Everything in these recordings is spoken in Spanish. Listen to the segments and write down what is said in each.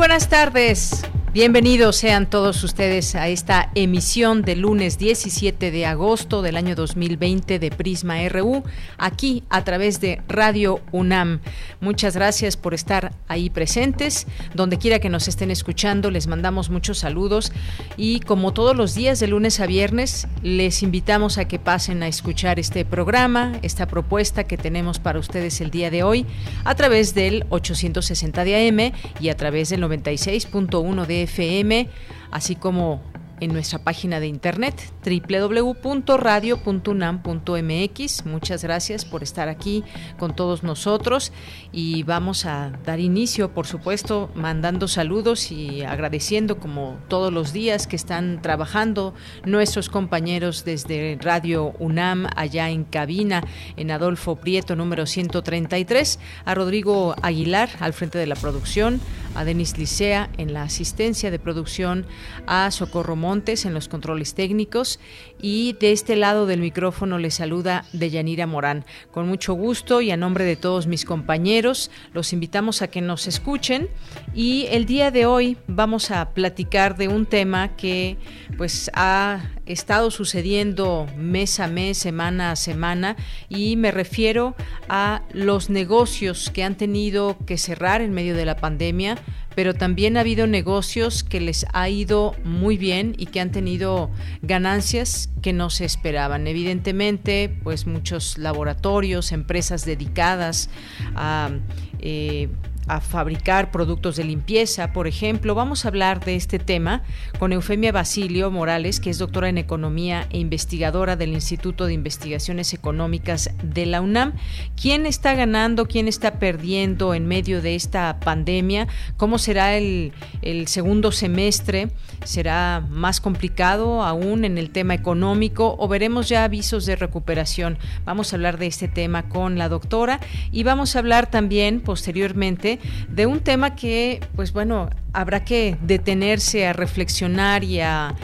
Buenas tardes. Bienvenidos sean todos ustedes a esta emisión del lunes 17 de agosto del año 2020 de Prisma RU, aquí a través de Radio UNAM. Muchas gracias por estar ahí presentes. Donde quiera que nos estén escuchando, les mandamos muchos saludos y como todos los días de lunes a viernes, les invitamos a que pasen a escuchar este programa, esta propuesta que tenemos para ustedes el día de hoy a través del 860 de AM y a través del 96.1 de FM, así como en nuestra página de internet www.radio.unam.mx. Muchas gracias por estar aquí con todos nosotros y vamos a dar inicio, por supuesto, mandando saludos y agradeciendo como todos los días que están trabajando nuestros compañeros desde Radio UNAM allá en cabina en Adolfo Prieto número 133, a Rodrigo Aguilar al frente de la producción, a Denis Licea en la asistencia de producción, a Socorro en los controles técnicos. Y de este lado del micrófono le saluda Deyanira Morán. Con mucho gusto y a nombre de todos mis compañeros, los invitamos a que nos escuchen. Y el día de hoy vamos a platicar de un tema que pues ha estado sucediendo mes a mes, semana a semana. Y me refiero a los negocios que han tenido que cerrar en medio de la pandemia pero también ha habido negocios que les ha ido muy bien y que han tenido ganancias que no se esperaban. Evidentemente, pues muchos laboratorios, empresas dedicadas a eh, a fabricar productos de limpieza, por ejemplo. Vamos a hablar de este tema con Eufemia Basilio Morales, que es doctora en Economía e investigadora del Instituto de Investigaciones Económicas de la UNAM. ¿Quién está ganando, quién está perdiendo en medio de esta pandemia? ¿Cómo será el, el segundo semestre? ¿Será más complicado aún en el tema económico o veremos ya avisos de recuperación? Vamos a hablar de este tema con la doctora y vamos a hablar también posteriormente de un tema que, pues bueno, habrá que detenerse a reflexionar y a,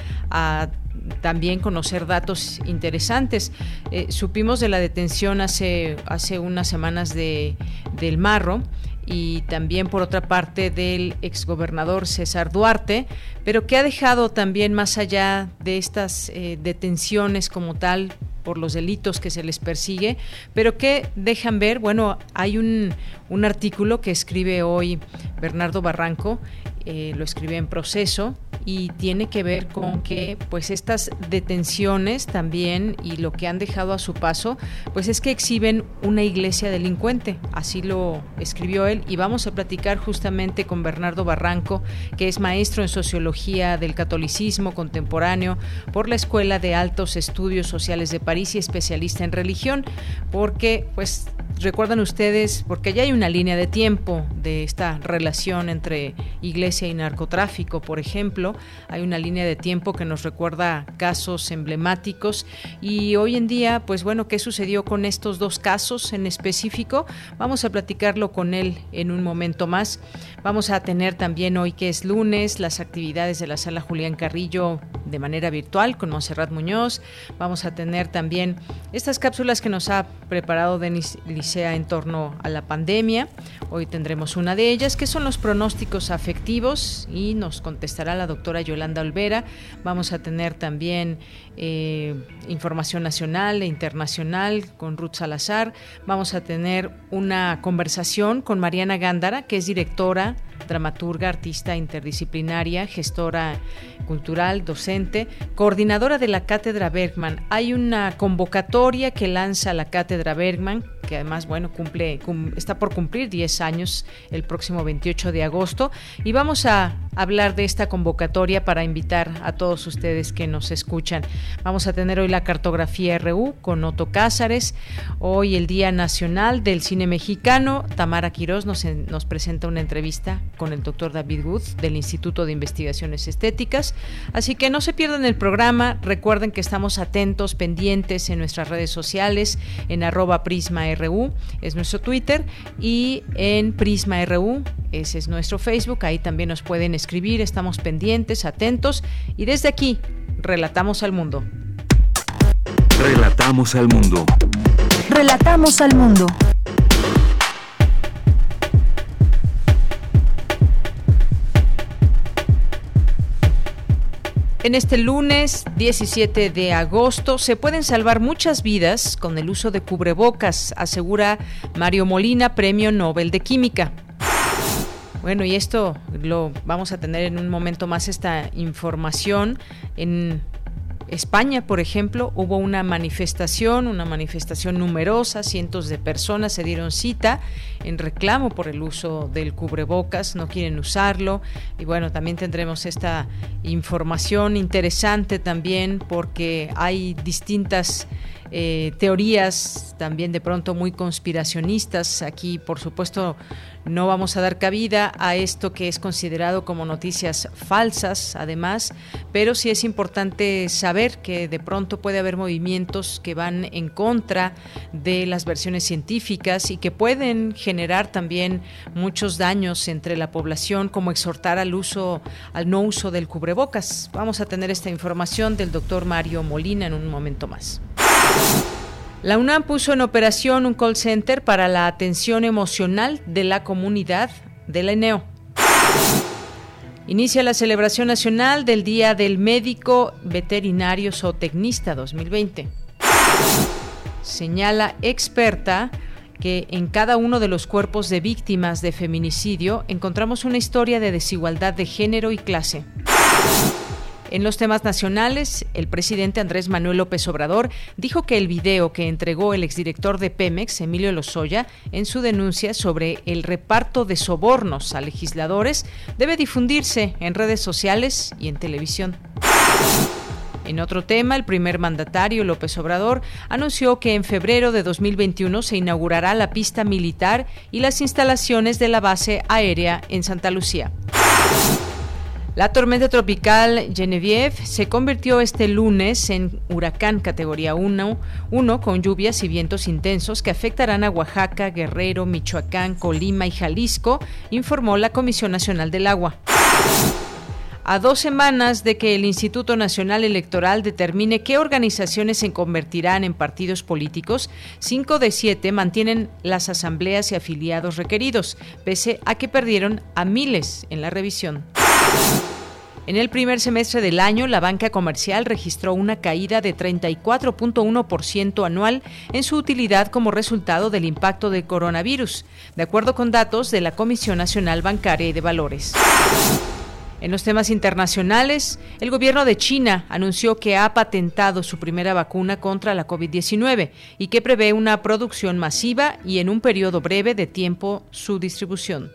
también conocer datos interesantes. Eh, supimos de la detención hace, hace unas semanas de, del Marro y también por otra parte del exgobernador César Duarte, pero que ha dejado también más allá de estas eh, detenciones como tal por los delitos que se les persigue, pero que dejan ver, bueno, hay un, un artículo que escribe hoy Bernardo Barranco, eh, lo escribe en proceso, y tiene que ver con que pues estas detenciones también y lo que han dejado a su paso pues es que exhiben una iglesia delincuente. Así lo escribió él. Y vamos a platicar justamente con Bernardo Barranco que es maestro en sociología del catolicismo contemporáneo por la Escuela de Altos Estudios Sociales de París y especialista en religión porque pues recuerdan ustedes, porque ya hay una línea de tiempo de esta relación entre iglesia y narcotráfico, por ejemplo, hay una línea de tiempo que nos recuerda casos emblemáticos y hoy en día, pues bueno, ¿qué sucedió con estos dos casos en específico? Vamos a platicarlo con él en un momento más. Vamos a tener también hoy que es lunes las actividades de la sala Julián Carrillo de manera virtual con Monserrat Muñoz. Vamos a tener también estas cápsulas que nos ha preparado Denis Licea en torno a la pandemia. Hoy tendremos una de ellas, que son los pronósticos afectivos y nos contestará la doctora Yolanda Olvera. Vamos a tener también eh, información nacional e internacional con Ruth Salazar. Vamos a tener una conversación con Mariana Gándara, que es directora, dramaturga, artista interdisciplinaria, gestora cultural, docente coordinadora de la Cátedra Bergman. Hay una convocatoria que lanza la Cátedra Bergman que además, bueno, cumple, está por cumplir 10 años el próximo 28 de agosto. Y vamos a hablar de esta convocatoria para invitar a todos ustedes que nos escuchan. Vamos a tener hoy la cartografía RU con Otto Cázares, hoy el Día Nacional del Cine Mexicano. Tamara Quirós nos, presenta una entrevista con el doctor David Wood del Instituto de Investigaciones Estéticas. Así que no se pierdan el programa. Recuerden que estamos atentos, pendientes en nuestras redes sociales, en arroba prisma RU, es nuestro Twitter, y en Prisma RU, ese es nuestro Facebook, ahí también nos pueden escribir, estamos pendientes, atentos, y desde aquí, relatamos al mundo. Relatamos al mundo. Relatamos al mundo. En este lunes 17 de agosto se pueden salvar muchas vidas con el uso de cubrebocas, asegura Mario Molina, Premio Nobel de Química. Bueno, y esto lo vamos a tener en un momento más esta información. En España, por ejemplo, hubo una manifestación, una manifestación numerosa, cientos de personas se dieron cita en reclamo por el uso del cubrebocas, no quieren usarlo. Y bueno, también tendremos esta información interesante también porque hay distintas eh, teorías también de pronto muy conspiracionistas. Aquí, por supuesto, no vamos a dar cabida a esto que es considerado como noticias falsas, además, pero sí es importante saber que de pronto puede haber movimientos que van en contra de las versiones científicas y que pueden generar también muchos daños entre la población, como exhortar al uso, al no uso del cubrebocas. Vamos a tener esta información del doctor Mario Molina en un momento más. La UNAM puso en operación un call center para la atención emocional de la comunidad de la ENEO. Inicia la celebración nacional del Día del Médico Veterinario Zootecnista 2020. Señala experta que en cada uno de los cuerpos de víctimas de feminicidio encontramos una historia de desigualdad de género y clase. En los temas nacionales, el presidente Andrés Manuel López Obrador dijo que el video que entregó el exdirector de Pemex, Emilio Lozoya, en su denuncia sobre el reparto de sobornos a legisladores, debe difundirse en redes sociales y en televisión. En otro tema, el primer mandatario, López Obrador, anunció que en febrero de 2021 se inaugurará la pista militar y las instalaciones de la base aérea en Santa Lucía. La tormenta tropical Genevieve se convirtió este lunes en huracán categoría 1, 1 con lluvias y vientos intensos que afectarán a Oaxaca, Guerrero, Michoacán, Colima y Jalisco, informó la Comisión Nacional del Agua. A dos semanas de que el Instituto Nacional Electoral determine qué organizaciones se convertirán en partidos políticos, cinco de siete mantienen las asambleas y afiliados requeridos, pese a que perdieron a miles en la revisión. En el primer semestre del año, la banca comercial registró una caída de 34.1% anual en su utilidad como resultado del impacto del coronavirus, de acuerdo con datos de la Comisión Nacional Bancaria y de Valores. En los temas internacionales, el gobierno de China anunció que ha patentado su primera vacuna contra la COVID-19 y que prevé una producción masiva y en un periodo breve de tiempo su distribución.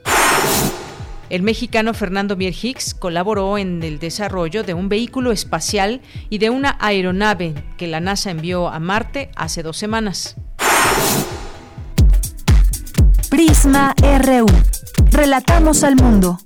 El mexicano Fernando Mier Hicks colaboró en el desarrollo de un vehículo espacial y de una aeronave que la NASA envió a Marte hace dos semanas. Prisma RU. Relatamos al mundo.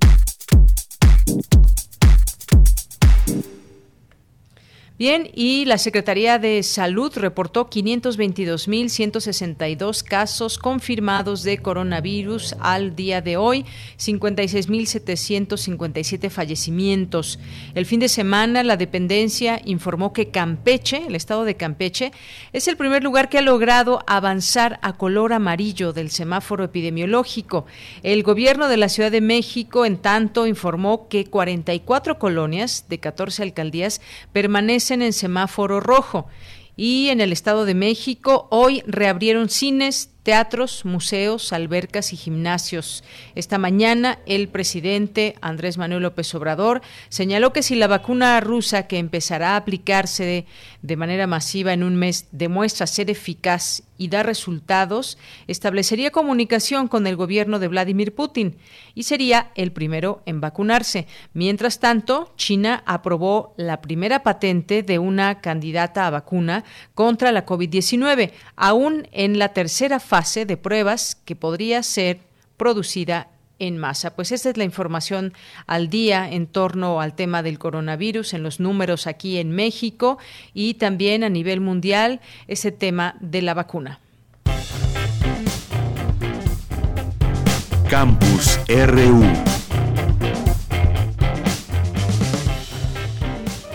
Bien, y la Secretaría de Salud reportó 522.162 casos confirmados de coronavirus al día de hoy, 56.757 fallecimientos. El fin de semana, la dependencia informó que Campeche, el estado de Campeche, es el primer lugar que ha logrado avanzar a color amarillo del semáforo epidemiológico. El gobierno de la Ciudad de México, en tanto, informó que 44 colonias de 14 alcaldías permanecen en semáforo rojo. Y en el Estado de México hoy reabrieron cines, teatros, museos, albercas y gimnasios. Esta mañana el presidente Andrés Manuel López Obrador señaló que si la vacuna rusa que empezará a aplicarse de, manera masiva en un mes demuestra ser eficaz y da resultados, establecería comunicación con el gobierno de Vladimir Putin y sería el primero en vacunarse. Mientras tanto, China aprobó la primera patente de una candidata a vacuna contra la COVID-19, aún en la tercera fase de pruebas que podría ser producida en masa. Pues esta es la información al día en torno al tema del coronavirus, en los números aquí en México y también a nivel mundial, ese tema de la vacuna. Campus RU.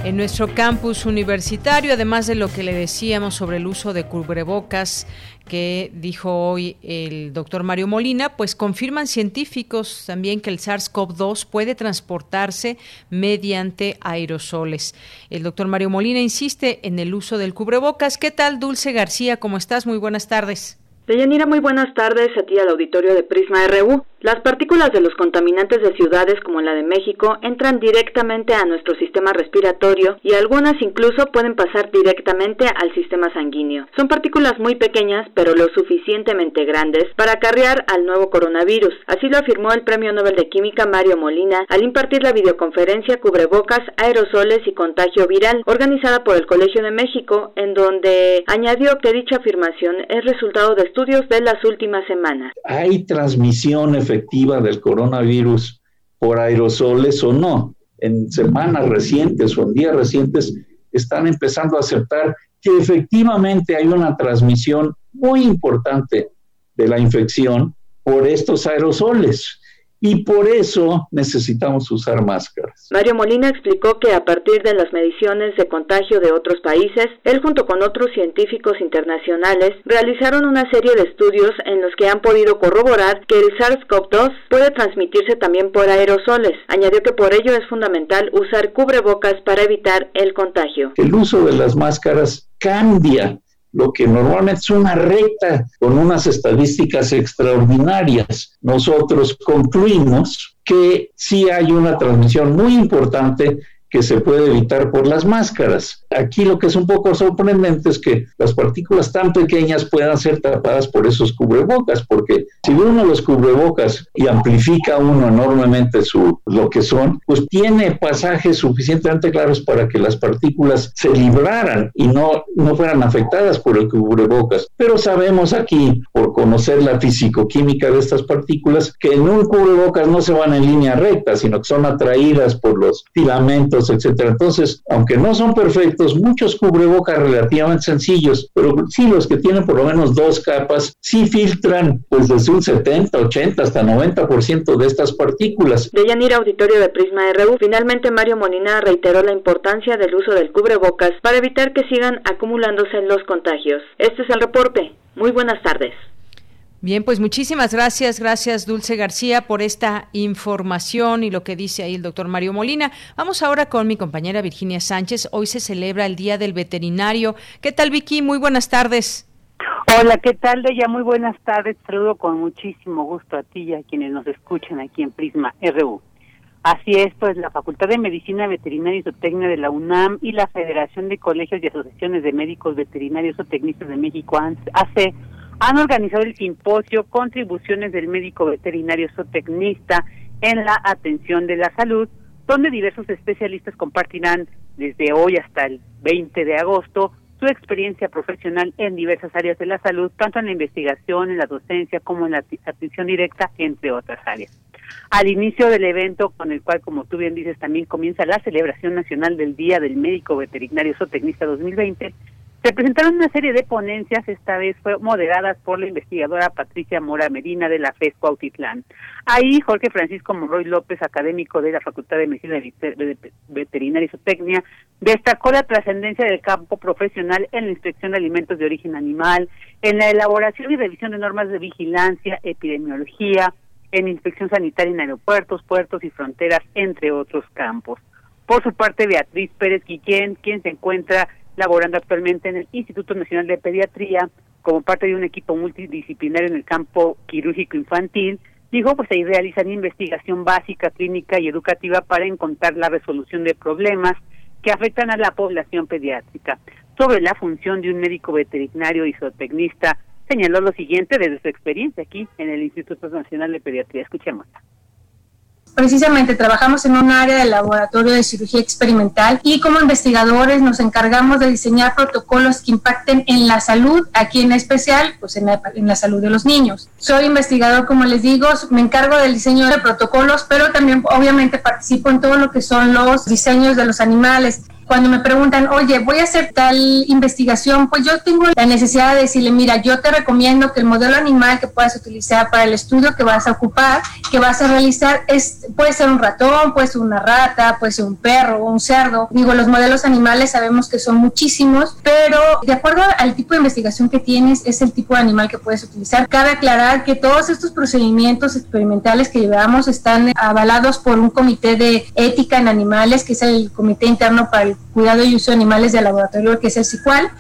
En nuestro campus universitario, además de lo que le decíamos sobre el uso de cubrebocas que dijo hoy el doctor Mario Molina, pues confirman científicos también que el SARS-CoV-2 puede transportarse mediante aerosoles. El doctor Mario Molina insiste en el uso del cubrebocas. ¿Qué tal, Dulce García? ¿Cómo estás? Muy buenas tardes. Deyanira, muy buenas tardes a ti al auditorio de Prisma RU. Las partículas de los contaminantes de ciudades como la de México entran directamente a nuestro sistema respiratorio y algunas incluso pueden pasar directamente al sistema sanguíneo. Son partículas muy pequeñas pero lo suficientemente grandes para acarrear al nuevo coronavirus. Así lo afirmó el Premio Nobel de Química Mario Molina al impartir la videoconferencia Cubrebocas, Aerosoles y Contagio Viral organizada por el Colegio de México en donde añadió que dicha afirmación es resultado de estudios de las últimas semanas. Hay transmisiones efectiva del coronavirus por aerosoles o no. En semanas recientes o en días recientes están empezando a aceptar que efectivamente hay una transmisión muy importante de la infección por estos aerosoles y por eso necesitamos usar máscaras. Mario Molina explicó que a partir de las mediciones de contagio de otros países, él junto con otros científicos internacionales realizaron una serie de estudios en los que han podido corroborar que el SARS-CoV-2 puede transmitirse también por aerosoles. Añadió que por ello es fundamental usar cubrebocas para evitar el contagio. El uso de las máscaras cambia lo que normalmente es una recta con unas estadísticas extraordinarias. Nosotros concluimos que sí hay una transmisión muy importante que se puede evitar por las máscaras. Aquí lo que es un poco sorprendente es que las partículas tan pequeñas puedan ser tapadas por esos cubrebocas, porque si uno los cubrebocas y amplifica uno enormemente su, lo que son, pues tiene pasajes suficientemente claros para que las partículas se libraran y no, no fueran afectadas por el cubrebocas. Pero sabemos aquí, por conocer la fisicoquímica de estas partículas, que en un cubrebocas no se van en línea recta, sino que son atraídas por los filamentos etcétera. Entonces, aunque no son perfectos, muchos cubrebocas relativamente sencillos, pero sí los que tienen por lo menos dos capas, sí filtran pues desde un 70, 80 hasta 90% de estas partículas. De Yanira Auditorio de Prisma RU, finalmente Mario Molina reiteró la importancia del uso del cubrebocas para evitar que sigan acumulándose los contagios. Este es el reporte. Muy buenas tardes. Bien, pues muchísimas gracias, gracias Dulce García por esta información y lo que dice ahí el doctor Mario Molina. Vamos ahora con mi compañera Virginia Sánchez. Hoy se celebra el Día del Veterinario. ¿Qué tal Vicky? Muy buenas tardes. Hola, ¿qué tal, Deya? Muy buenas tardes. Saludo con muchísimo gusto a ti y a quienes nos escuchan aquí en Prisma RU. Así es, pues la Facultad de Medicina Veterinaria y Zootecnia de la UNAM y la Federación de Colegios y Asociaciones de Médicos Veterinarios o Tecnistas de México hace han organizado el simposio Contribuciones del médico veterinario zootecnista en la atención de la salud, donde diversos especialistas compartirán desde hoy hasta el 20 de agosto su experiencia profesional en diversas áreas de la salud, tanto en la investigación, en la docencia, como en la atención directa, entre otras áreas. Al inicio del evento, con el cual, como tú bien dices, también comienza la celebración nacional del Día del Médico Veterinario Zootecnista 2020, se presentaron una serie de ponencias, esta vez fue moderadas por la investigadora Patricia Mora Medina de la FES Cuautitlán. Ahí Jorge Francisco Monroy López, académico de la Facultad de Medicina Veterinaria y Zootecnia, destacó la trascendencia del campo profesional en la inspección de alimentos de origen animal, en la elaboración y revisión de normas de vigilancia, epidemiología, en inspección sanitaria en aeropuertos, puertos y fronteras, entre otros campos. Por su parte, Beatriz Pérez Guillén, quien se encuentra laborando actualmente en el Instituto Nacional de Pediatría, como parte de un equipo multidisciplinario en el campo quirúrgico infantil, dijo pues ahí realizan investigación básica, clínica y educativa para encontrar la resolución de problemas que afectan a la población pediátrica. Sobre la función de un médico veterinario y zootecnista, señaló lo siguiente desde su experiencia aquí en el Instituto Nacional de Pediatría. Escuchémosla precisamente trabajamos en un área del laboratorio de cirugía experimental y como investigadores nos encargamos de diseñar protocolos que impacten en la salud, aquí en especial, pues en la, en la salud de los niños. Soy investigador, como les digo, me encargo del diseño de protocolos, pero también obviamente participo en todo lo que son los diseños de los animales cuando me preguntan, oye, voy a hacer tal investigación, pues yo tengo la necesidad de decirle, mira, yo te recomiendo que el modelo animal que puedas utilizar para el estudio que vas a ocupar, que vas a realizar, es, puede ser un ratón, puede ser una rata, puede ser un perro un cerdo. Digo, los modelos animales sabemos que son muchísimos, pero de acuerdo al tipo de investigación que tienes, es el tipo de animal que puedes utilizar. Cabe aclarar que todos estos procedimientos experimentales que llevamos están avalados por un comité de ética en animales, que es el comité interno para el cuidado y uso de animales de laboratorio, que es el CICUAL.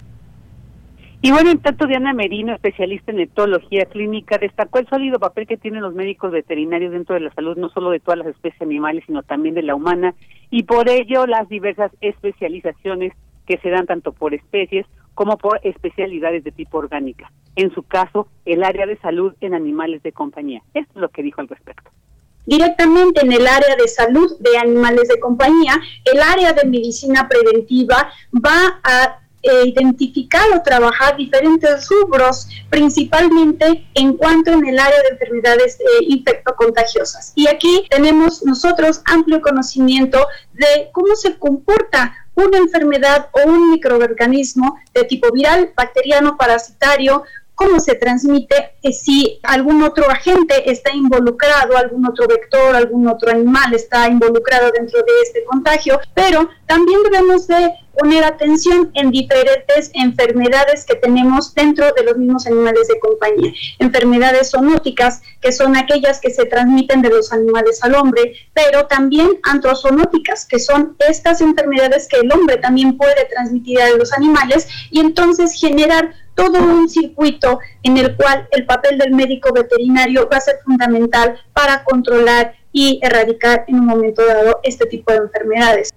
Y bueno, en tanto, Diana Merino, especialista en etología clínica, destacó el sólido papel que tienen los médicos veterinarios dentro de la salud, no solo de todas las especies animales, sino también de la humana, y por ello las diversas especializaciones que se dan tanto por especies como por especialidades de tipo orgánica. En su caso, el área de salud en animales de compañía. Esto es lo que dijo al respecto directamente en el área de salud de animales de compañía, el área de medicina preventiva va a eh, identificar o trabajar diferentes rubros, principalmente en cuanto en el área de enfermedades eh, infectocontagiosas. Y aquí tenemos nosotros amplio conocimiento de cómo se comporta una enfermedad o un microorganismo de tipo viral, bacteriano, parasitario, cómo se transmite, si algún otro agente está involucrado, algún otro vector, algún otro animal está involucrado dentro de este contagio, pero también debemos de poner atención en diferentes enfermedades que tenemos dentro de los mismos animales de compañía. Enfermedades zoonóticas, que son aquellas que se transmiten de los animales al hombre, pero también antrozoonóticas, que son estas enfermedades que el hombre también puede transmitir a los animales y entonces generar todo un circuito en el cual el papel del médico veterinario va a ser fundamental para controlar y erradicar en un momento dado este tipo de enfermedades.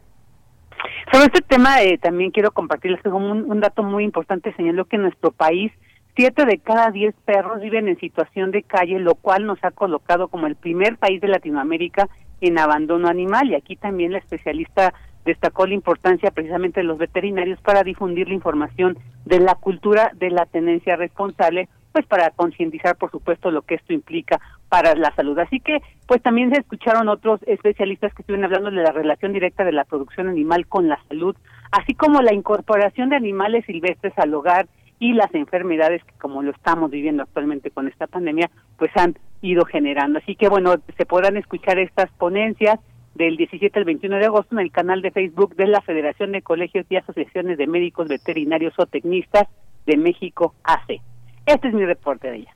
Sobre este tema eh, también quiero compartirles un, un dato muy importante. Señaló que en nuestro país siete de cada diez perros viven en situación de calle, lo cual nos ha colocado como el primer país de Latinoamérica en abandono animal. Y aquí también la especialista destacó la importancia precisamente de los veterinarios para difundir la información de la cultura de la tenencia responsable, pues para concientizar, por supuesto, lo que esto implica para la salud. Así que, pues también se escucharon otros especialistas que estuvieron hablando de la relación directa de la producción animal con la salud, así como la incorporación de animales silvestres al hogar y las enfermedades que como lo estamos viviendo actualmente con esta pandemia, pues han ido generando. Así que bueno, se podrán escuchar estas ponencias del 17 al 21 de agosto en el canal de Facebook de la Federación de Colegios y Asociaciones de Médicos Veterinarios o Tecnistas de México AC. Este es mi reporte de ella.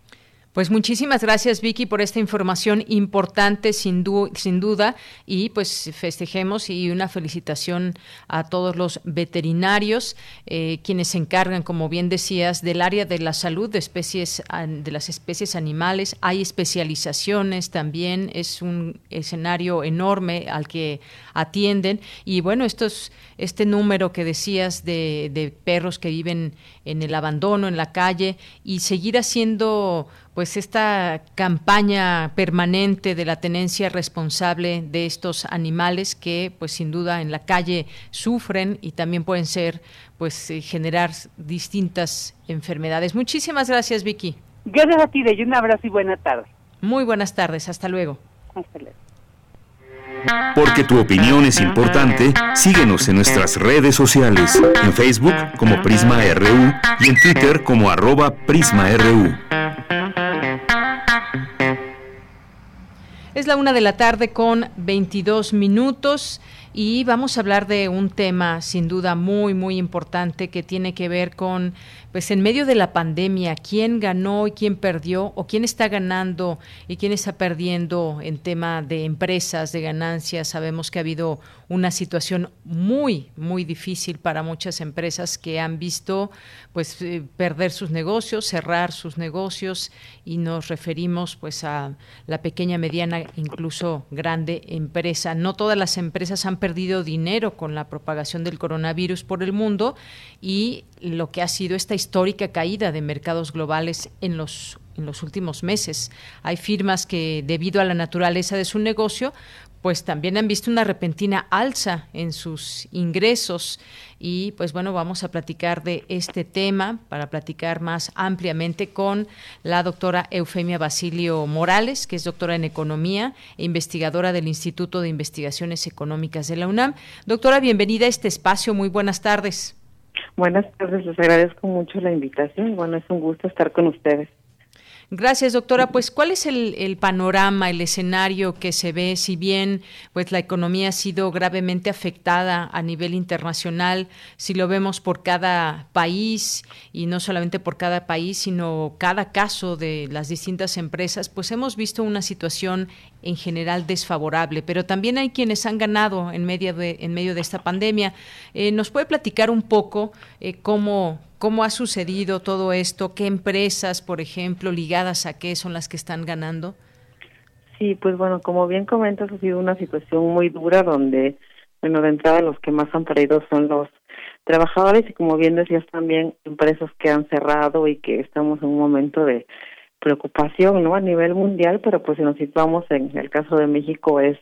Pues muchísimas gracias Vicky por esta información importante sin, sin duda y pues festejemos y una felicitación a todos los veterinarios eh, quienes se encargan, como bien decías, del área de la salud de especies de las especies animales. Hay especializaciones también, es un escenario enorme al que atienden y bueno, estos, este número que decías de, de perros que viven en el abandono, en la calle y seguir haciendo pues esta campaña permanente de la tenencia responsable de estos animales que pues sin duda en la calle sufren y también pueden ser pues eh, generar distintas enfermedades. Muchísimas gracias Vicky. Gracias a ti, de un abrazo y buena tarde. Muy buenas tardes, hasta luego. Hasta luego. Porque tu opinión es importante, síguenos en nuestras redes sociales, en Facebook como Prisma RU y en Twitter como arroba PrismaRU. Es la una de la tarde con 22 minutos y vamos a hablar de un tema sin duda muy muy importante que tiene que ver con pues en medio de la pandemia quién ganó y quién perdió o quién está ganando y quién está perdiendo en tema de empresas de ganancias sabemos que ha habido una situación muy muy difícil para muchas empresas que han visto pues eh, perder sus negocios cerrar sus negocios y nos referimos pues a la pequeña mediana incluso grande empresa. No todas las empresas han perdido dinero con la propagación del coronavirus por el mundo y lo que ha sido esta histórica caída de mercados globales en los en los últimos meses. Hay firmas que, debido a la naturaleza de su negocio, pues también han visto una repentina alza en sus ingresos y pues bueno, vamos a platicar de este tema para platicar más ampliamente con la doctora Eufemia Basilio Morales, que es doctora en economía e investigadora del Instituto de Investigaciones Económicas de la UNAM. Doctora, bienvenida a este espacio, muy buenas tardes. Buenas tardes, les agradezco mucho la invitación. Bueno, es un gusto estar con ustedes. Gracias, doctora. Pues, ¿cuál es el, panorama, el escenario que se ve, si bien pues la economía ha sido gravemente afectada a nivel internacional, si lo vemos por cada país y no solamente por cada país, sino cada caso de las distintas empresas, pues hemos visto una situación en general desfavorable, pero también hay quienes han ganado en medio de, en medio de esta pandemia. Eh, ¿Nos puede platicar un poco eh, cómo, ¿Cómo ha sucedido todo esto? ¿Qué empresas, por ejemplo, ligadas a qué son las que están ganando? Sí, pues bueno, como bien comentas, ha sido una situación muy dura donde, bueno, de entrada los que más han perdido son los trabajadores y como bien decías también, empresas que han cerrado y que estamos en un momento de preocupación, ¿no? A nivel mundial, pero pues si nos situamos en el caso de México es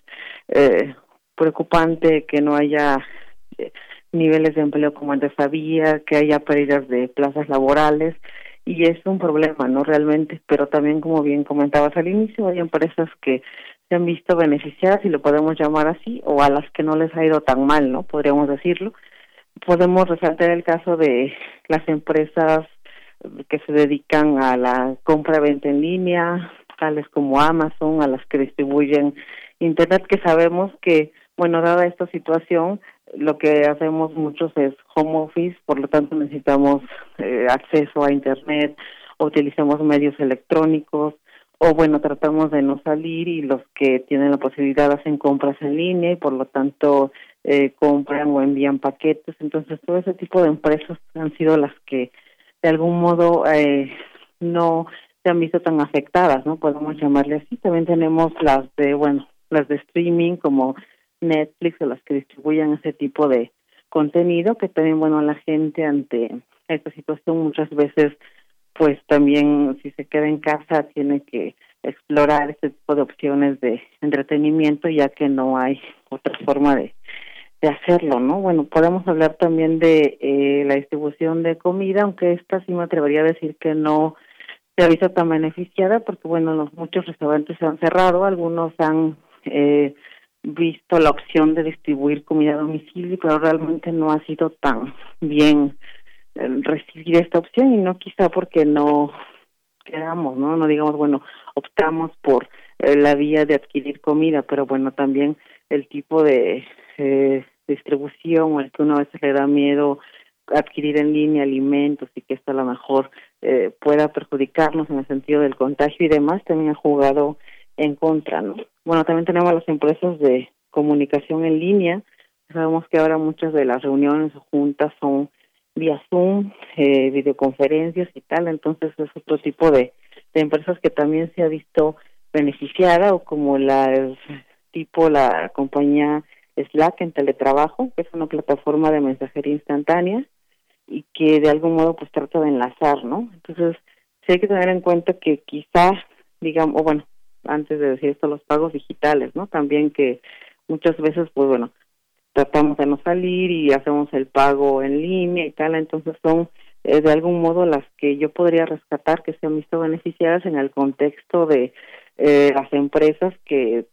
eh, preocupante que no haya... Eh, niveles de empleo como antes había, que haya pérdidas de plazas laborales y es un problema, ¿no? Realmente, pero también como bien comentabas al inicio, hay empresas que se han visto beneficiadas, si lo podemos llamar así, o a las que no les ha ido tan mal, ¿no? Podríamos decirlo. Podemos resaltar el caso de las empresas que se dedican a la compra-venta en línea, tales como Amazon, a las que distribuyen Internet, que sabemos que, bueno, dada esta situación, lo que hacemos muchos es home office, por lo tanto necesitamos eh, acceso a Internet, o utilizamos medios electrónicos, o bueno, tratamos de no salir y los que tienen la posibilidad hacen compras en línea y por lo tanto eh, compran o envían paquetes. Entonces, todo ese tipo de empresas han sido las que de algún modo eh, no se han visto tan afectadas, ¿no? Podemos llamarle así. También tenemos las de, bueno, las de streaming como Netflix o las que distribuyan ese tipo de contenido, que también, bueno, la gente ante esta situación muchas veces, pues también si se queda en casa tiene que explorar este tipo de opciones de entretenimiento ya que no hay otra forma de, de hacerlo, ¿no? Bueno, podemos hablar también de eh, la distribución de comida, aunque esta sí me atrevería a decir que no se ha visto tan beneficiada porque, bueno, los muchos restaurantes se han cerrado, algunos han eh, visto la opción de distribuir comida a domicilio, pero realmente no ha sido tan bien eh, recibir esta opción y no quizá porque no quedamos, ¿no? No digamos, bueno, optamos por eh, la vía de adquirir comida, pero bueno, también el tipo de eh, distribución o el que una vez le da miedo adquirir en línea alimentos y que esto a lo mejor eh, pueda perjudicarnos en el sentido del contagio y demás, también ha jugado en contra, ¿no? Bueno, también tenemos las empresas de comunicación en línea. Sabemos que ahora muchas de las reuniones o juntas son vía Zoom, eh, videoconferencias y tal, entonces es otro tipo de, empresas que también se ha visto beneficiada o como la tipo la compañía Slack en teletrabajo, que es una plataforma de mensajería instantánea y que de algún modo pues trata de enlazar, ¿no? Entonces, sí hay que tener en cuenta que quizá, digamos, o bueno, antes de decir esto, los pagos digitales, ¿no? También que muchas veces, pues bueno, tratamos de no salir y hacemos el pago en línea y tal, entonces son eh, de algún modo las que yo podría rescatar que se han visto beneficiadas en el contexto de eh, las empresas que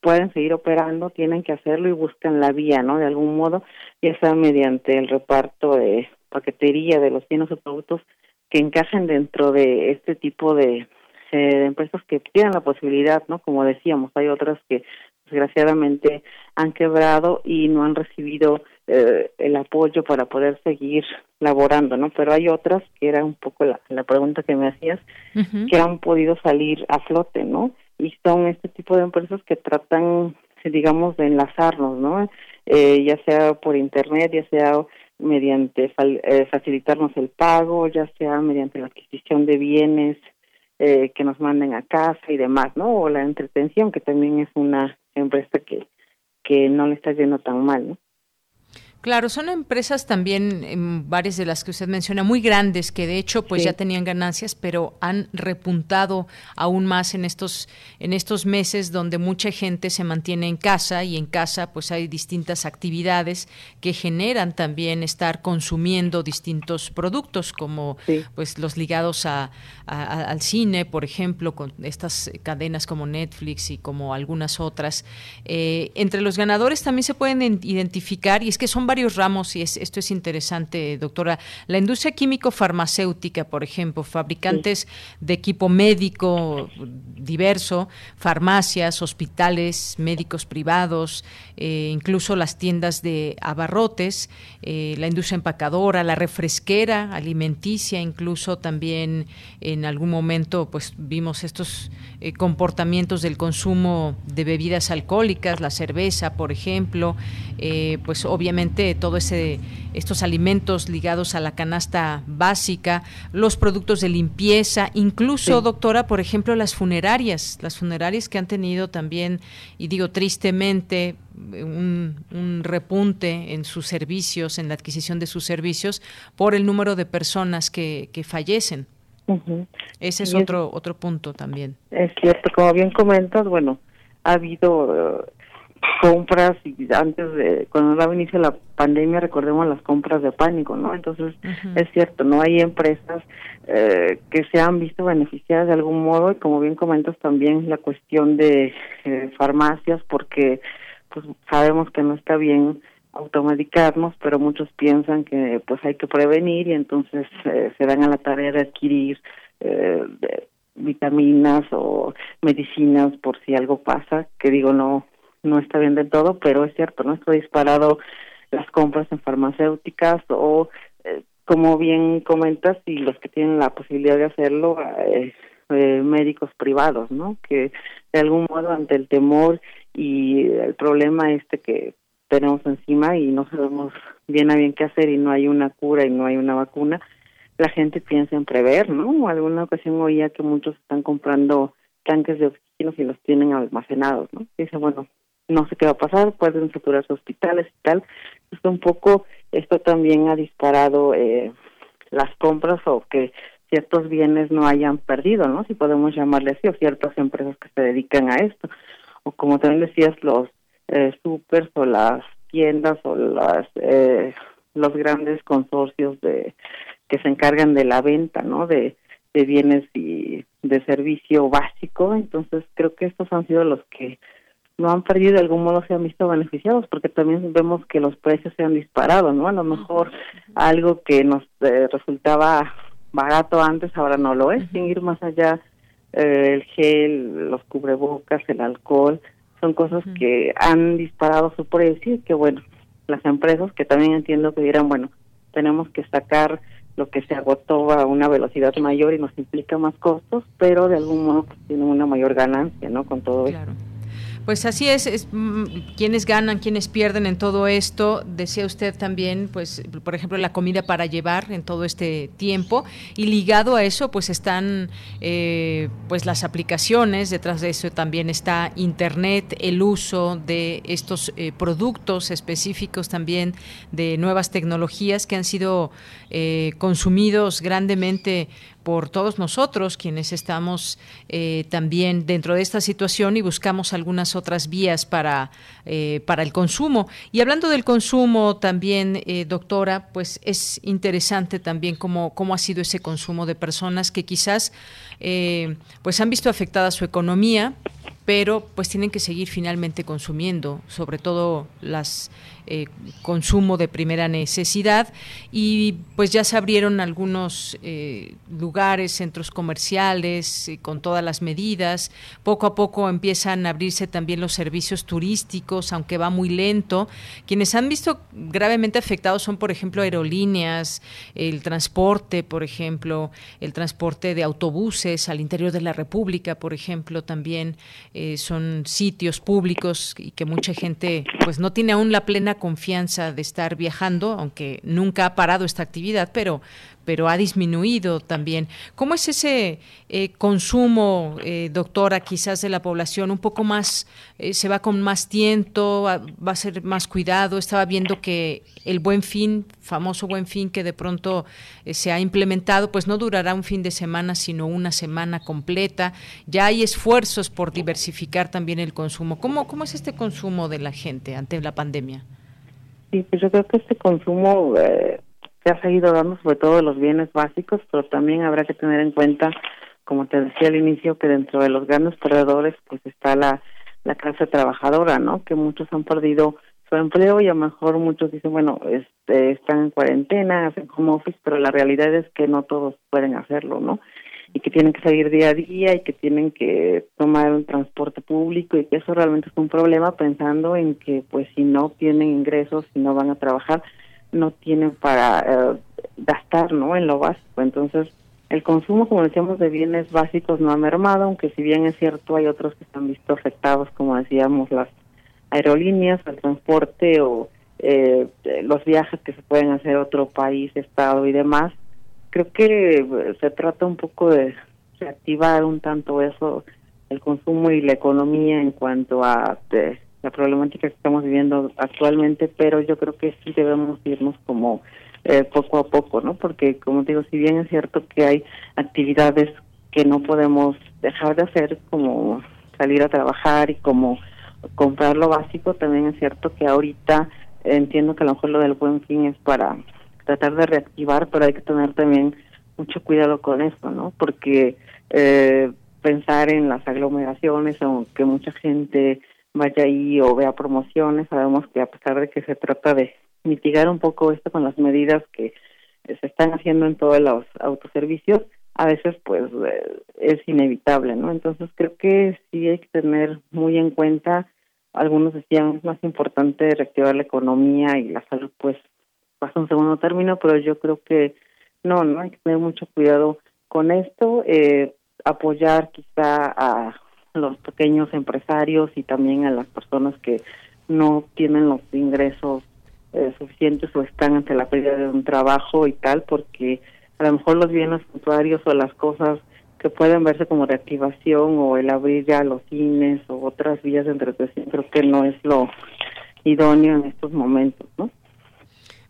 pueden seguir operando, tienen que hacerlo y buscan la vía, ¿no? De algún modo, ya sea mediante el reparto de paquetería de los bienes o productos que encajen dentro de este tipo de eh, empresas que tienen la posibilidad, ¿no? Como decíamos, hay otras que desgraciadamente han quebrado y no han recibido eh, el apoyo para poder seguir laborando, ¿no? Pero hay otras, que era un poco la, la pregunta que me hacías, que han podido salir a flote, ¿no? Y son este tipo de empresas que tratan, digamos, de enlazarnos, ¿no? Eh, ya sea por internet, ya sea mediante eh, facilitarnos el pago, ya sea mediante la adquisición de bienes eh, que nos manden a casa y demás, ¿no? O la entretención, que también es una empresa que, que no le está yendo tan mal, ¿no? Claro, son empresas también, em, varias de las que usted menciona, muy grandes, que de hecho pues ya tenían ganancias, pero han repuntado aún más en estos, en estos meses donde mucha gente se mantiene en casa y en casa pues hay distintas actividades que generan también estar consumiendo distintos productos, como pues los ligados a, al cine, por ejemplo, con estas cadenas como Netflix y como algunas otras. Eh, entre los ganadores también se pueden identificar, y es que son varios varios ramos y es, esto es interesante, doctora. La industria químico-farmacéutica, por ejemplo, fabricantes de equipo médico diverso, farmacias, hospitales, médicos privados, eh, incluso las tiendas de abarrotes, eh, la industria empacadora, la refresquera, alimenticia, incluso también en algún momento pues vimos estos eh, comportamientos del consumo de bebidas alcohólicas, la cerveza, por ejemplo, pues obviamente todo ese estos alimentos ligados a la canasta básica, los productos de limpieza, incluso doctora, por ejemplo, las funerarias, las funerarias que han tenido también y digo tristemente un, repunte en sus servicios, en la adquisición de sus servicios por el número de personas que, fallecen. Ese es otro otro punto también. Es cierto, como bien comentas, bueno, ha habido compras y antes de cuando daba inicio la pandemia recordemos las compras de pánico no entonces es cierto no hay empresas eh, que se han visto beneficiadas de algún modo y como bien comentas también la cuestión de eh, farmacias porque pues sabemos que no está bien automedicarnos pero muchos piensan que pues hay que prevenir y entonces eh, se dan a la tarea de adquirir vitaminas o medicinas por si algo pasa que digo no no está bien del todo, pero es cierto, ¿no? Esto ha disparado las compras en farmacéuticas o, eh, como bien comentas, y los que tienen la posibilidad de hacerlo, eh, eh, médicos privados, ¿no? Que de algún modo ante el temor y el problema este que tenemos encima y no sabemos bien a bien qué hacer y no hay una cura y no hay una vacuna, la gente piensa en prever, ¿no? Alguna ocasión oía que muchos están comprando tanques de oxígeno y los tienen almacenados, ¿no? dice, bueno, no sé qué va a pasar, pueden saturarse hospitales y tal. Entonces, un poco esto también ha disparado eh, las compras o que ciertos bienes no hayan perdido, ¿no? Si podemos llamarle así, o ciertas empresas que se dedican a esto. O como también decías, los eh, supers o las tiendas o las eh, los grandes consorcios de que se encargan de la venta, ¿no? De, de bienes y de servicio básico. Entonces, creo que estos han sido los que no han perdido de algún modo se han visto beneficiados porque también vemos que los precios se han disparado, ¿no? A lo mejor algo que nos eh, resultaba barato antes ahora no lo es, sin ir más allá eh, el gel, los cubrebocas, el alcohol, son cosas que han disparado su precio y que bueno, las empresas que también entiendo que dirán, bueno, tenemos que sacar lo que se agotó a una velocidad mayor y nos implica más costos, pero de algún modo pues, tienen una mayor ganancia, ¿no? Con todo claro. Pues así es, es mm, quienes ganan, quienes pierden en todo esto. Decía usted también, pues, por ejemplo, la comida para llevar en todo este tiempo y ligado a eso, pues están, eh, pues las aplicaciones. Detrás de eso también está Internet, el uso de estos eh, productos específicos también de nuevas tecnologías que han sido eh, consumidos grandemente por todos nosotros quienes estamos eh, también dentro de esta situación y buscamos algunas otras vías para, eh, para el consumo. Y hablando del consumo también, eh, doctora, pues es interesante también cómo, cómo ha sido ese consumo de personas que quizás eh, pues han visto afectada su economía, pero pues tienen que seguir finalmente consumiendo, sobre todo las eh, consumo de primera necesidad y pues ya se abrieron algunos eh, lugares, centros comerciales eh, con todas las medidas. Poco a poco empiezan a abrirse también los servicios turísticos, aunque va muy lento. Quienes han visto gravemente afectados son, por ejemplo, aerolíneas, el transporte, por ejemplo, el transporte de autobuses al interior de la República, por ejemplo, también son sitios públicos y que mucha gente pues no tiene aún la plena confianza de estar viajando, aunque nunca ha parado esta actividad, pero, pero ha disminuido también. ¿Cómo es ese eh, consumo, eh, doctora, quizás de la población? ¿Un poco más, eh, se va con más tiento, va, a ser más cuidado? Estaba viendo que el buen fin, famoso buen fin que de pronto se ha implementado, pues no durará un fin de semana, sino una semana completa. Ya hay esfuerzos por diversificar también el consumo. ¿Cómo, cómo es este consumo de la gente ante la pandemia? Sí, pues yo creo que este consumo eh, se ha seguido dando sobre todo de los bienes básicos, pero también habrá que tener en cuenta, como te decía al inicio, que dentro de los grandes perdedores pues está la, la clase trabajadora, ¿no? Que muchos han perdido su empleo y a lo mejor muchos dicen, bueno, este, están en cuarentena, hacen home office, pero la realidad es que no todos pueden hacerlo, ¿no? y que tienen que salir día a día y que tienen que tomar un transporte público y que eso realmente es un problema pensando en que pues si no tienen ingresos, si no van a trabajar, no tienen para eh, gastar, ¿no? En lo básico. Entonces, el consumo, como decíamos, de bienes básicos no ha mermado, aunque si bien es cierto hay otros que están visto afectados, como decíamos, las aerolíneas, el transporte o eh, los viajes que se pueden hacer a otro país, estado y demás, creo que eh, se trata un poco de reactivar un tanto eso, el consumo y la economía en cuanto a la problemática que estamos viviendo actualmente, pero yo creo que sí debemos irnos como eh, poco a poco, ¿no? Porque, como digo, si bien es cierto que hay actividades que no podemos dejar de hacer, como salir a trabajar y como comprar lo básico, también es cierto que ahorita entiendo que a lo mejor lo del buen fin es para tratar de reactivar, pero hay que tener también mucho cuidado con eso, ¿no? Porque eh, pensar en las aglomeraciones o que mucha gente vaya ahí o vea promociones, sabemos que a pesar de que se trata de mitigar un poco esto con las medidas que se están haciendo en todos los autoservicios, a veces pues eh, es inevitable, ¿no? Entonces creo que sí hay que tener muy en cuenta, algunos decían es más importante reactivar la economía y la salud pues pasa un segundo término, pero yo creo que no, no hay que tener mucho cuidado con esto, eh, apoyar quizá a los pequeños empresarios y también a las personas que no tienen los ingresos eh, suficientes o están ante la pérdida de un trabajo y tal, porque a lo mejor los bienes puntuarios o las cosas que pueden verse como reactivación o el abrir ya los cines o otras vías de entretenimiento, creo que no es lo idóneo en estos momentos, ¿no?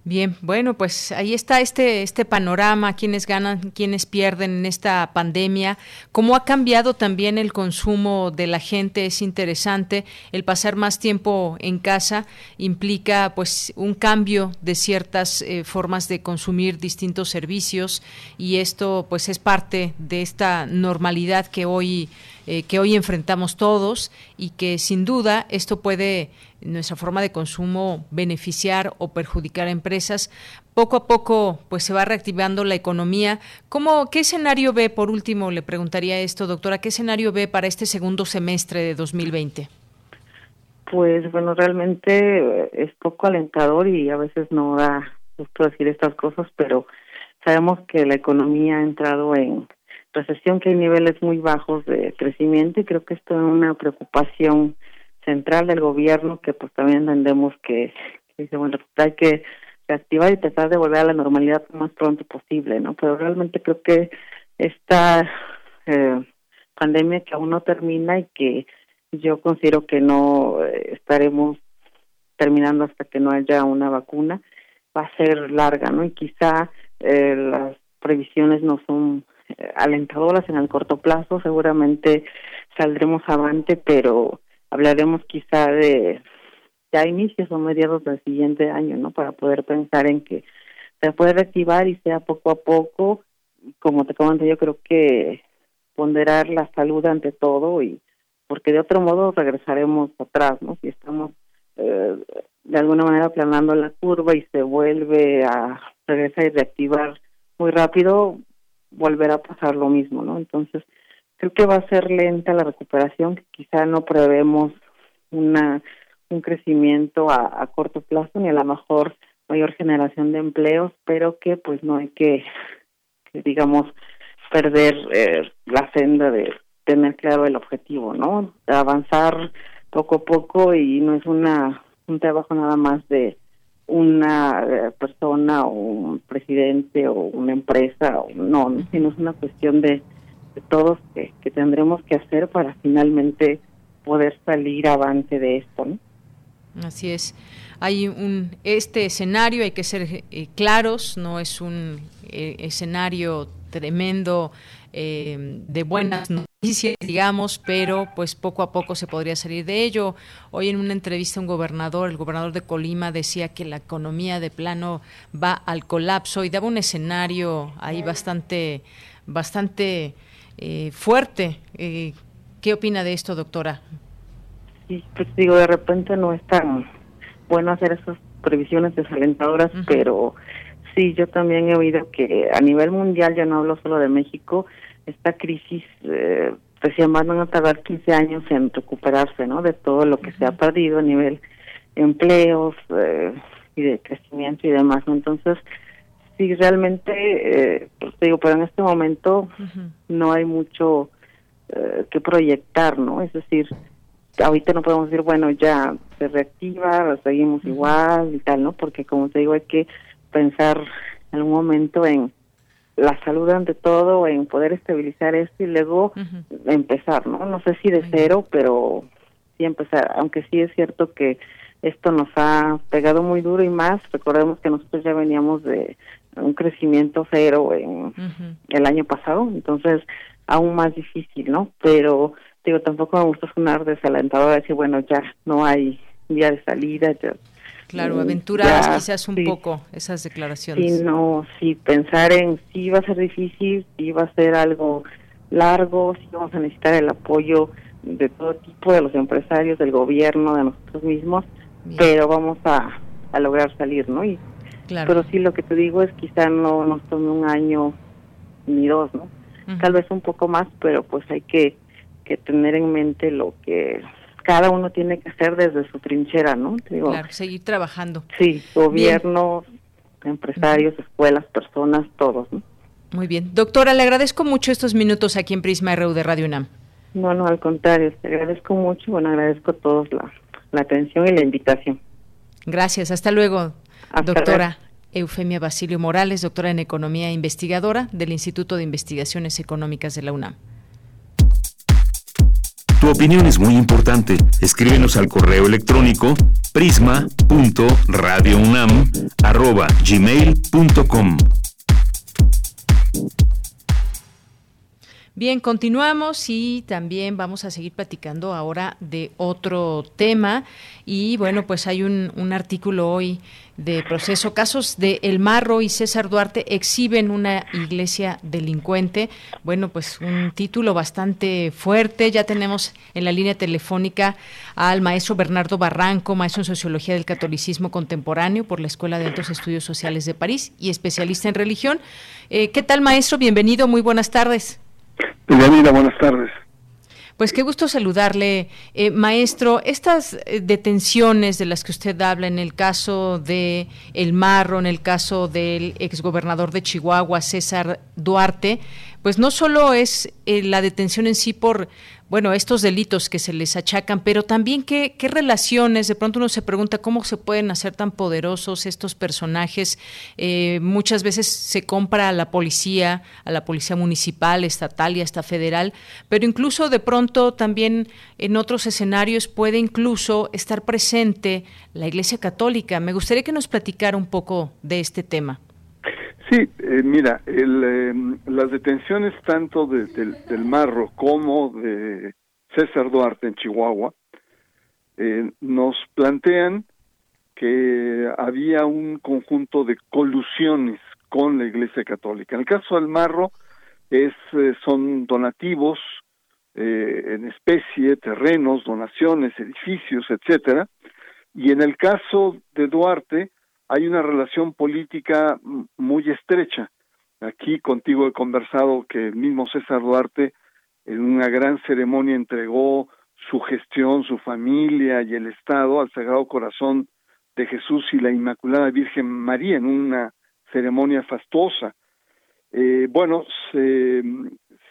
Bien, bueno, pues ahí está este, este panorama, quiénes ganan, quiénes pierden en esta pandemia, cómo ha cambiado también el consumo de la gente, es interesante, el pasar más tiempo en casa implica pues un cambio de ciertas eh, formas de consumir distintos servicios y esto pues es parte de esta normalidad que hoy eh, que hoy enfrentamos todos y que sin duda esto puede nuestra forma de consumo beneficiar o perjudicar a empresas. Poco a poco pues se va reactivando la economía. ¿Cómo, ¿Qué escenario ve, por último, le preguntaría esto, doctora, qué escenario ve para este segundo semestre de 2020? Pues bueno, realmente eh, es poco alentador y a veces no da gusto decir estas cosas, pero sabemos que la economía ha entrado en recesión que hay niveles muy bajos de crecimiento y creo que esto es una preocupación central del gobierno que pues también entendemos que, dice bueno hay que reactivar y tratar de volver a la normalidad lo más pronto posible no pero realmente creo que esta eh, pandemia que aún no termina y que yo considero que no eh, estaremos terminando hasta que no haya una vacuna va a ser larga no y quizá eh, las previsiones no son eh, alentadoras en el corto plazo, seguramente saldremos avante, pero hablaremos quizá de ya inicios o mediados del siguiente año, ¿no? Para poder pensar en que se puede reactivar y sea poco a poco. Como te comenté, yo creo que ponderar la salud ante todo y porque de otro modo regresaremos atrás, ¿no? Si estamos eh, de alguna manera aplanando la curva y se vuelve a regresar y reactivar muy rápido, volverá a pasar lo mismo, ¿no? Entonces, creo que va a ser lenta la recuperación, que quizá no prevemos una un crecimiento a, a corto plazo ni a lo mejor mayor generación de empleos, pero que pues no hay que, digamos, perder eh, la senda de tener claro el objetivo, ¿no? Avanzar poco a poco y no es una un trabajo nada más de una eh, persona o un presidente o una empresa, o, no, sino es una cuestión de todos que, que tendremos que hacer para finalmente poder salir avante de esto, ¿no? Así es. Hay un este escenario, hay que ser eh, claros, no es un eh, escenario tremendo eh, de buenas noticias, digamos, pero pues poco a poco se podría salir de ello. Hoy en una entrevista un gobernador, el gobernador de Colima, decía que la economía de plano va al colapso y daba un escenario ahí bastante, bastante fuerte. ¿Qué opina de esto, doctora? sí, pues digo, de repente no es tan bueno hacer esas previsiones desalentadoras, pero sí, yo también he oído que a nivel mundial, ya no hablo solo de México, esta crisis, eh, decían, van a tardar 15 años en recuperarse, ¿no? De todo lo que se ha perdido a nivel empleos eh, y de crecimiento y demás, ¿no? Entonces, sí, realmente, eh, pues digo, pero en este momento no hay mucho eh, que proyectar, ¿no? Es decir, ahorita no podemos decir, bueno, ya se reactiva, seguimos igual y tal, ¿no? Porque como te digo, hay que pensar en un momento en la salud ante todo, en poder estabilizar esto y luego empezar, ¿no? No sé si de cero, pero sí empezar, aunque sí es cierto que esto nos ha pegado muy duro y más, recordemos que nosotros ya veníamos de un crecimiento cero en el año pasado, entonces aún más difícil, ¿no? Pero digo, tampoco me gusta sonar desalentador, decir, bueno, ya no hay vía de salida. Ya, claro, mm, aventuras quizás un poco esas declaraciones. Sí, no, sí, pensar en si va a ser difícil, si va a ser algo largo, si vamos a necesitar el apoyo de todo tipo de los empresarios, del gobierno, de nosotros mismos, pero vamos a, a lograr salir, ¿no? Y, claro. Pero sí, lo que te digo es quizá no nos tome un año ni dos, ¿no? Tal vez un poco más, pero pues hay que que tener en mente lo que cada uno tiene que hacer desde su trinchera, ¿no? Digo, claro, seguir trabajando. Sí, gobiernos, empresarios, escuelas, personas, todos, ¿no? Muy bien. Doctora, le agradezco mucho estos minutos aquí en Prisma RU de Radio UNAM. No, no, al contrario, te agradezco mucho, bueno, agradezco a todos la, la atención y la invitación. Gracias, hasta luego, doctora. Eufemia Basilio Morales, doctora en Economía e investigadora del Instituto de Investigaciones Económicas de la UNAM. Tu opinión es muy importante. Escríbenos al correo electrónico prisma.radiounam@gmail.com. Bien, continuamos y también vamos a seguir platicando ahora de otro tema. Y bueno, pues hay un, artículo hoy de proceso. Casos de El Marro y César Duarte exhiben una iglesia delincuente. Bueno, pues un título bastante fuerte. Ya tenemos en la línea telefónica al maestro Bernardo Barranco, maestro en Sociología del Catolicismo Contemporáneo por la Escuela de Altos Estudios Sociales de París y especialista en religión. Eh, ¿Qué tal, maestro? Bienvenido, muy buenas tardes. Bienvenida, buenas tardes. Pues qué gusto saludarle, eh, maestro. Estas eh, detenciones de las que usted habla en el caso de El Marro, en el caso del exgobernador de Chihuahua, César Duarte, pues no solo es eh, la detención en sí por bueno, estos delitos que se les achacan, pero también qué, qué relaciones, de pronto uno se pregunta cómo se pueden hacer tan poderosos estos personajes. Eh, muchas veces se compra a la policía, a la policía municipal, estatal y hasta federal, pero incluso de pronto también en otros escenarios puede incluso estar presente la Iglesia Católica. Me gustaría que nos platicara un poco de este tema. Sí, eh, mira, el, em, las detenciones tanto de, del Marro como de César Duarte en Chihuahua eh, nos plantean que había un conjunto de colusiones con la Iglesia Católica. En el caso del Marro, es, eh, son donativos eh, en especie, terrenos, donaciones, edificios, etcétera. Y en el caso de Duarte hay una relación política muy estrecha. Aquí contigo he conversado que el mismo César Duarte en una gran ceremonia entregó su gestión, su familia y el Estado al Sagrado Corazón de Jesús y la Inmaculada Virgen María en una ceremonia fastuosa. Eh, bueno, se,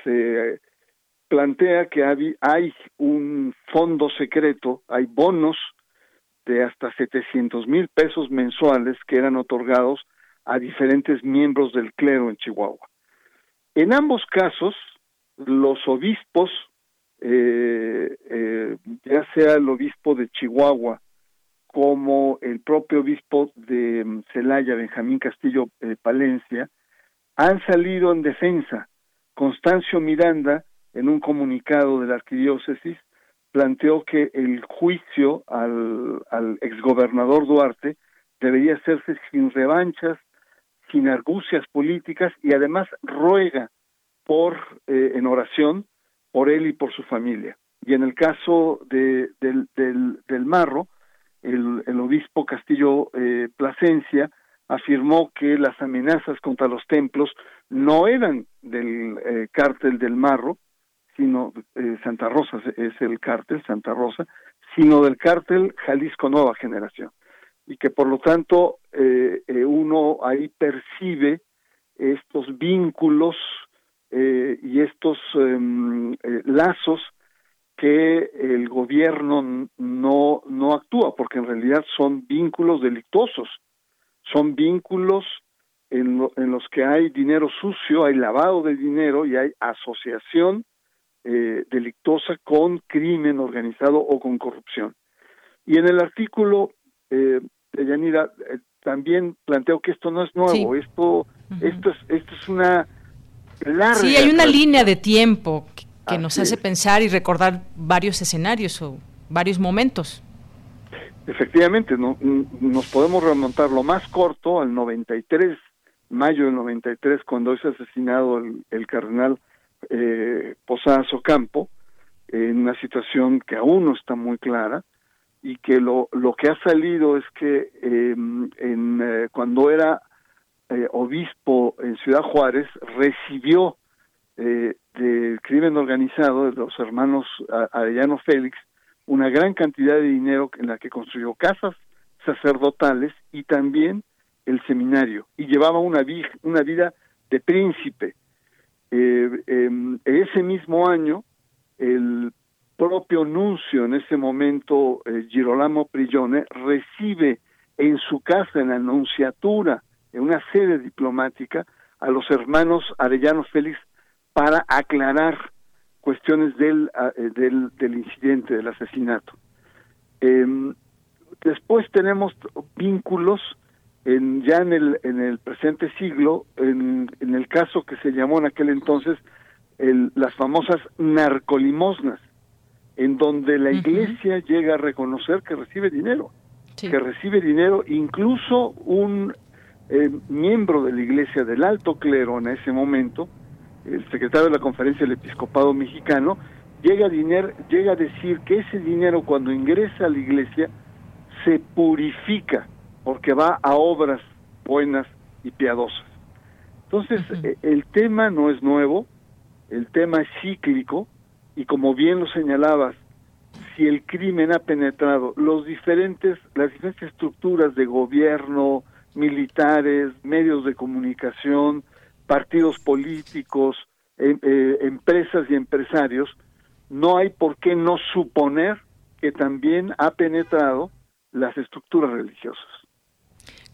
se plantea que hay, un fondo secreto, hay bonos de hasta 700 mil pesos mensuales que eran otorgados a diferentes miembros del clero en Chihuahua. En ambos casos, los obispos, eh, eh, ya sea el obispo de Chihuahua como el propio obispo de mm, Celaya, Benjamín Castillo eh, Palencia, han salido en defensa. Constancio Miranda, en un comunicado de la arquidiócesis, planteó que el juicio al, al exgobernador Duarte debería hacerse sin revanchas, sin argucias políticas y además ruega por eh, en oración por él y por su familia. Y en el caso de, del, del, del Marro, el, el, obispo Castillo eh, Plasencia afirmó que las amenazas contra los templos no eran del eh, cártel del Marro, sino eh, Santa Rosa es el cártel Santa Rosa, sino del cártel Jalisco Nueva Generación. Y que por lo tanto eh, eh, uno ahí percibe estos vínculos eh, y estos em, lazos que el gobierno no, no actúa, porque en realidad son vínculos delictuosos, son vínculos en los que hay dinero sucio, hay lavado de dinero y hay asociación eh, delictuosa con crimen organizado o con corrupción. Y en el artículo eh, de Yanira eh, también planteo que esto no es nuevo, esto, esto es, esto es una larga. Sí, hay una línea de tiempo que, que nos hace es. pensar y recordar varios escenarios o varios momentos. Efectivamente, no, nos podemos remontar lo más corto al 93, mayo del 93, cuando es asesinado el, el cardenal eh, Posadas Ocampo, en una situación que aún no está muy clara, y que lo, lo que ha salido es que eh, en, eh, cuando era eh, obispo en Ciudad Juárez recibió eh, del crimen organizado de los hermanos Arellano Félix una gran cantidad de dinero en la que construyó casas sacerdotales y también el seminario y llevaba una, una vida de príncipe. Eh, eh, ese mismo año el propio nuncio en ese momento, eh, Girolamo Prigione, recibe en su casa, en la nunciatura, en una sede diplomática, a los hermanos Arellano Félix para aclarar cuestiones del, uh, del, del, incidente, del asesinato. Eh, después tenemos vínculos en, ya en el, en el presente siglo, en, en el caso que se llamó en aquel entonces el, las famosas narcolimosnas, en donde la iglesia uh -huh. llega a reconocer que recibe dinero, sí. que recibe dinero, incluso un eh, miembro de la iglesia del alto clero en ese momento, el secretario de la conferencia del episcopado mexicano, llega a, dinero, llega a decir que ese dinero cuando ingresa a la iglesia se purifica porque va a obras buenas y piadosas. Entonces, uh -huh. el tema no es nuevo, el tema es cíclico, y como bien lo señalabas, si el crimen ha penetrado los diferentes, las diferentes estructuras de gobierno, militares, medios de comunicación, partidos políticos, eh, eh, empresas y empresarios, no hay por qué no suponer que también ha penetrado las estructuras religiosas.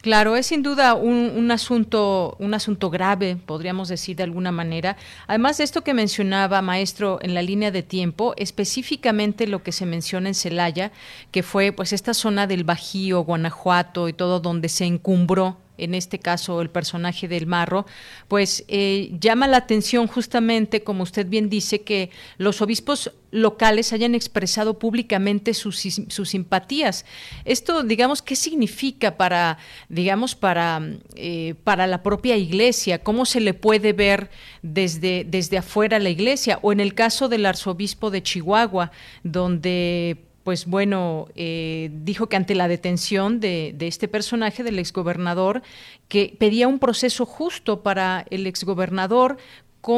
Claro, es sin duda un, un, asunto, un asunto grave, podríamos decir de alguna manera. Además de esto que mencionaba, maestro, en la línea de tiempo, específicamente lo que se menciona en Celaya, que fue pues esta zona del Bajío, Guanajuato y todo donde se encumbró en este caso el personaje del marro, pues eh, llama la atención justamente, como usted bien dice, que los obispos locales hayan expresado públicamente sus, sus simpatías. Esto, digamos, ¿qué significa para, digamos, para, eh, para la propia iglesia? ¿Cómo se le puede ver desde, desde afuera la iglesia? O en el caso del arzobispo de Chihuahua, donde pues bueno, eh, dijo que ante la detención de, este personaje, del exgobernador, que pedía un proceso justo para el exgobernador,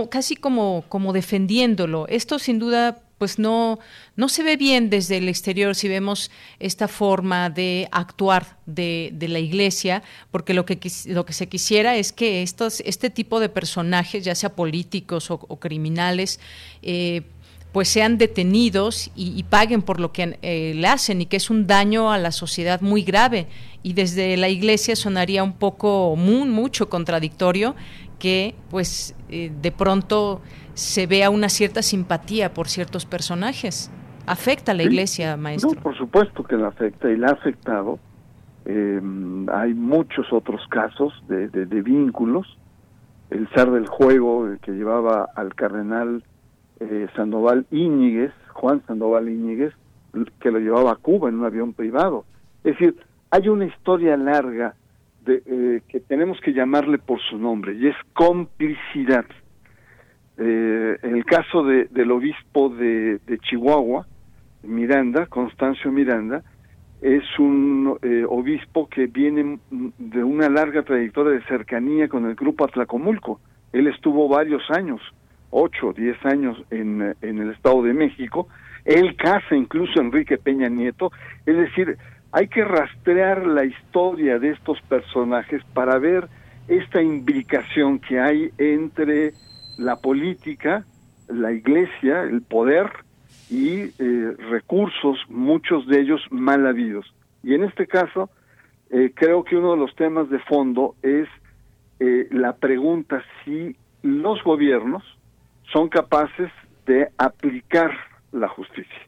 casi como, como defendiéndolo. Esto sin duda pues no, no se ve bien desde el exterior si vemos esta forma de actuar de, de la iglesia, porque lo que, lo que se quisiera es que estos, este tipo de personajes, ya sea políticos o, o criminales, eh, pues sean detenidos y, y, paguen por lo que eh, le hacen y que es un daño a la sociedad muy grave. Y desde la iglesia sonaría un poco, muy, mucho contradictorio que pues eh, de pronto se vea una cierta simpatía por ciertos personajes. ¿Afecta a la iglesia, maestro? No, por supuesto que la afecta y la ha afectado. Eh, hay muchos otros casos de, de, de vínculos. El zar del juego, el que llevaba al cardenal eh, Sandoval Íñiguez, Juan Sandoval Íñiguez, que lo llevaba a Cuba en un avión privado. Es decir, hay una historia larga de, eh, que tenemos que llamarle por su nombre y es complicidad. Eh, en el caso de, del obispo de, de, Chihuahua, Miranda, Constancio Miranda, es un eh, obispo que viene de una larga trayectoria de cercanía con el grupo Atlacomulco. Él estuvo varios años ocho, diez años en, en el Estado de México. Él casa incluso a Enrique Peña Nieto. Es decir, hay que rastrear la historia de estos personajes para ver esta imbricación que hay entre la política, la iglesia, el poder y eh, recursos, muchos de ellos mal habidos. Y en este caso, eh, creo que uno de los temas de fondo es eh, la pregunta si los gobiernos, son capaces de aplicar la justicia.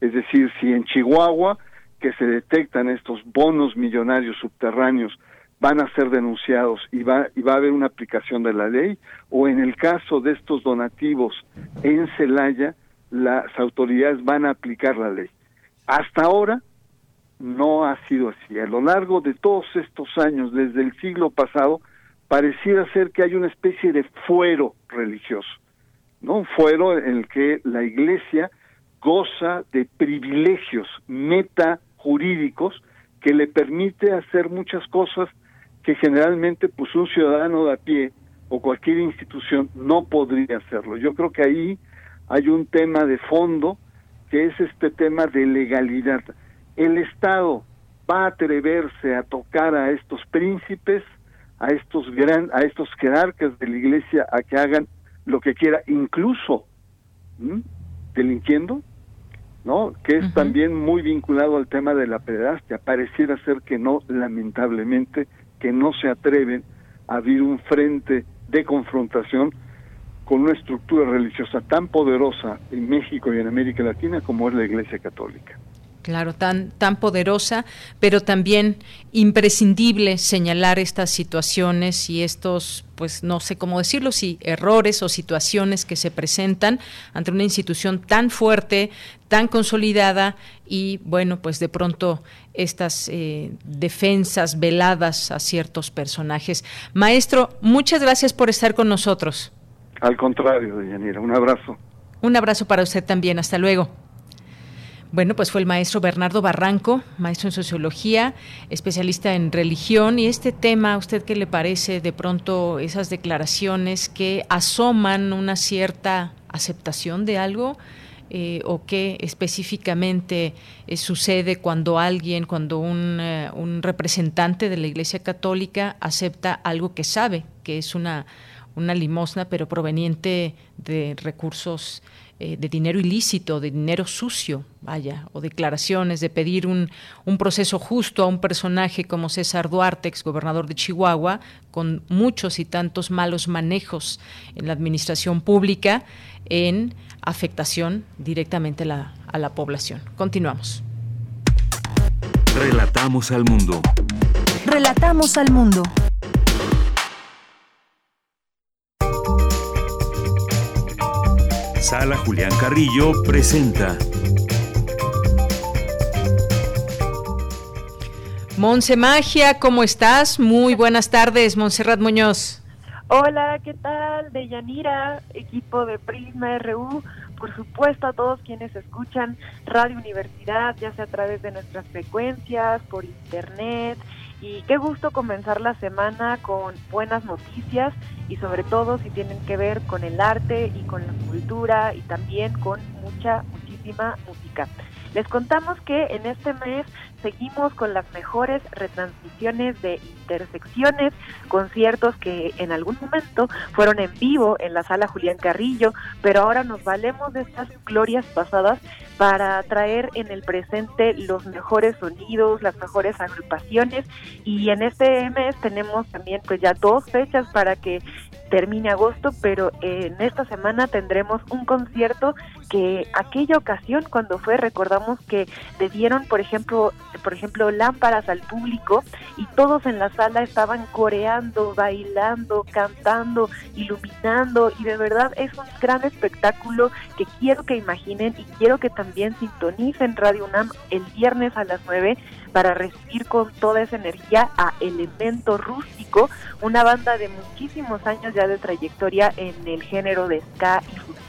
Es decir, si en Chihuahua, que se detectan estos bonos millonarios subterráneos, van a ser denunciados y va, y va a haber una aplicación de la ley, o en el caso de estos donativos en Celaya, las autoridades van a aplicar la ley. Hasta ahora no ha sido así. A lo largo de todos estos años, desde el siglo pasado, pareciera ser que hay una especie de fuero religioso ¿no? Un fuero en el que la Iglesia goza de privilegios metajurídicos que le permite hacer muchas cosas que generalmente pues un ciudadano de a pie o cualquier institución no podría hacerlo. Yo creo que ahí hay un tema de fondo que es este tema de legalidad. El Estado va a atreverse a tocar a estos príncipes, a estos gran, a estos jerarcas de la Iglesia a que hagan lo que quiera, incluso delinquiendo, ¿no? Que es también muy vinculado al tema de la pederastia. Pareciera ser que no, lamentablemente, que no se atreven a abrir un frente de confrontación con una estructura religiosa tan poderosa en México y en América Latina como es la Iglesia Católica. Claro, tan, tan poderosa, pero también imprescindible señalar estas situaciones y estos, pues no sé cómo decirlo, si errores o situaciones que se presentan ante una institución tan fuerte, tan consolidada y, bueno, pues de pronto estas eh, defensas veladas a ciertos personajes. Maestro, muchas gracias por estar con nosotros. Al contrario, Deyanira, un abrazo. Un abrazo para usted también, hasta luego. Bueno, pues fue el maestro Bernardo Barranco, maestro en sociología, especialista en religión. Y este tema, ¿a usted qué le parece de pronto esas declaraciones que asoman una cierta aceptación de algo? Eh, o qué específicamente eh, sucede cuando alguien, cuando un, eh, un, representante de la Iglesia Católica acepta algo que sabe que es una, una limosna, pero proveniente de recursos eh, de dinero ilícito, de dinero sucio, vaya, o declaraciones de pedir un, un proceso justo a un personaje como César Duarte, exgobernador de Chihuahua, con muchos y tantos malos manejos en la administración pública, en afectación directamente a la, a la población. Continuamos. Relatamos al mundo. Relatamos al mundo. Sala Julián Carrillo presenta. Monse Magia, ¿cómo estás? Muy buenas tardes, Montserrat Muñoz. Hola, ¿qué tal? De Yanira, equipo de Prisma RU, por supuesto a todos quienes escuchan Radio Universidad, ya sea a través de nuestras frecuencias, por internet, y qué gusto comenzar la semana con buenas noticias y sobre todo si tienen que ver con el arte y con la cultura y también con mucha, muchísima música. Les contamos que en este mes seguimos con las mejores retransmisiones de intersecciones, conciertos que en algún momento fueron en vivo en la sala Julián Carrillo, pero ahora nos valemos de estas glorias pasadas para traer en el presente los mejores sonidos, las mejores agrupaciones y en este mes tenemos también pues ya dos fechas para que termine agosto, pero en esta semana tendremos un concierto que aquella ocasión cuando fue recordamos que le dieron por ejemplo por ejemplo lámparas al público y todos en la sala estaban coreando bailando cantando iluminando y de verdad es un gran espectáculo que quiero que imaginen y quiero que también sintonicen Radio UNAM el viernes a las 9 para recibir con toda esa energía a Elemento Rústico, una banda de muchísimos años ya de trayectoria en el género de ska y.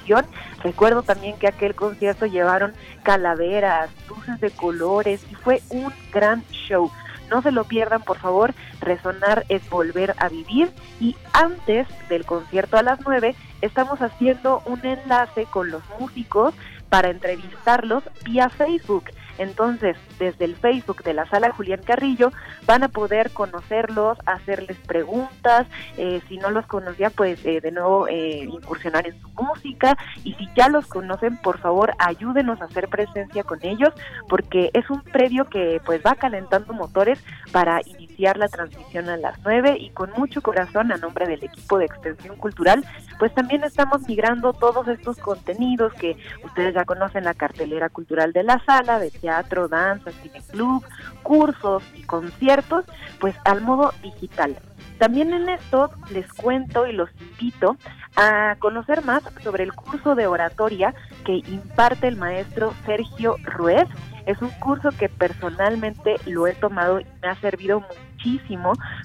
Recuerdo también que aquel concierto llevaron calaveras, luces de colores y fue un gran show. No se lo pierdan, por favor. Resonar es volver a vivir. Y antes del concierto a las 9, estamos haciendo un enlace con los músicos para entrevistarlos vía Facebook. Entonces, desde el Facebook de la sala Julián Carrillo van a poder conocerlos, hacerles preguntas, eh, si no los conocían, pues eh, de nuevo eh, incursionar en su música. Y si ya los conocen, por favor, ayúdenos a hacer presencia con ellos porque es un previo que pues va calentando motores para iniciar la transmisión a las 9 y con mucho corazón a nombre del equipo de extensión cultural, pues también estamos migrando todos estos contenidos que ustedes ya conocen la cartelera cultural de la sala, de teatro, danza, club, cursos y conciertos, pues al modo digital. También en esto les cuento y los invito a conocer más sobre el curso de oratoria que imparte el maestro Sergio Ruiz. Es un curso que personalmente lo he tomado y me ha servido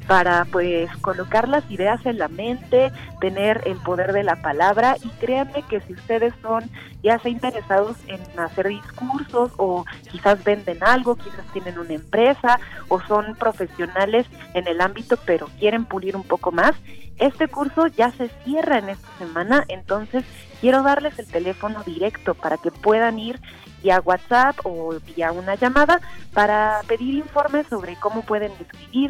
para pues colocar las ideas en la mente, tener el poder de la palabra. Y créanme que si ustedes son ya sea interesados en hacer discursos o quizás venden algo, quizás tienen una empresa o son profesionales en el ámbito pero quieren pulir un poco más, este curso ya se cierra en esta semana, entonces quiero darles el teléfono directo para que puedan ir vía WhatsApp o vía una llamada para pedir informes sobre cómo pueden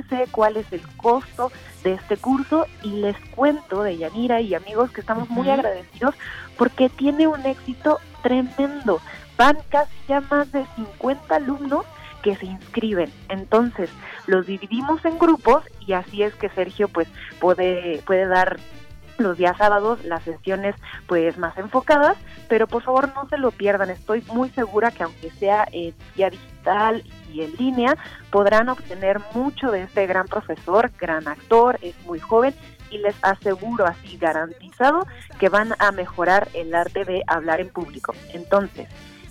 inscribirse, cuál es el costo de este curso y les cuento de Yanira y amigos que estamos muy agradecidos porque tiene un éxito tremendo. Van casi ya más de 50 alumnos que se inscriben. Entonces, los dividimos en grupos y así es que Sergio pues puede puede dar los días sábados las sesiones pues más enfocadas, pero por favor no se lo pierdan, estoy muy segura que aunque sea en vía digital y en línea, podrán obtener mucho de este gran profesor, gran actor, es muy joven y les aseguro así garantizado que van a mejorar el arte de hablar en público. Entonces,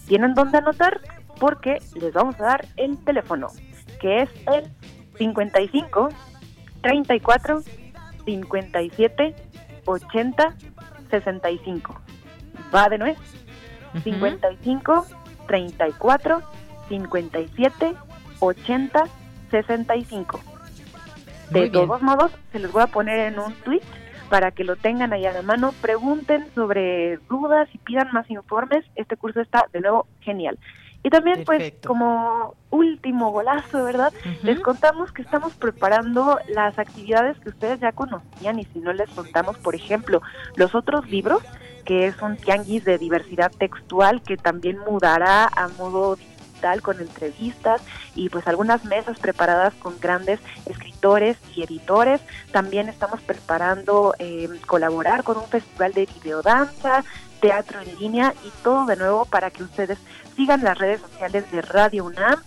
¿tienen dónde anotar? Porque les vamos a dar el teléfono, que es el 55 34 57 80 65. Va de nuez. 55 34 57 80 65. De todos modos, se los voy a poner en un tweet para que lo tengan ahí a la mano. Pregunten sobre dudas y pidan más informes. Este curso está de nuevo genial. Y también, pues, como último golazo, ¿verdad? Les contamos que estamos preparando las actividades que ustedes ya conocían y si no les contamos, por ejemplo, los otros libros, que es un tianguis de diversidad textual que también mudará a modo con entrevistas y pues algunas mesas preparadas con grandes escritores y editores. También estamos preparando eh, colaborar con un festival de videodanza, teatro en línea y todo de nuevo para que ustedes sigan las redes sociales de Radio UNAM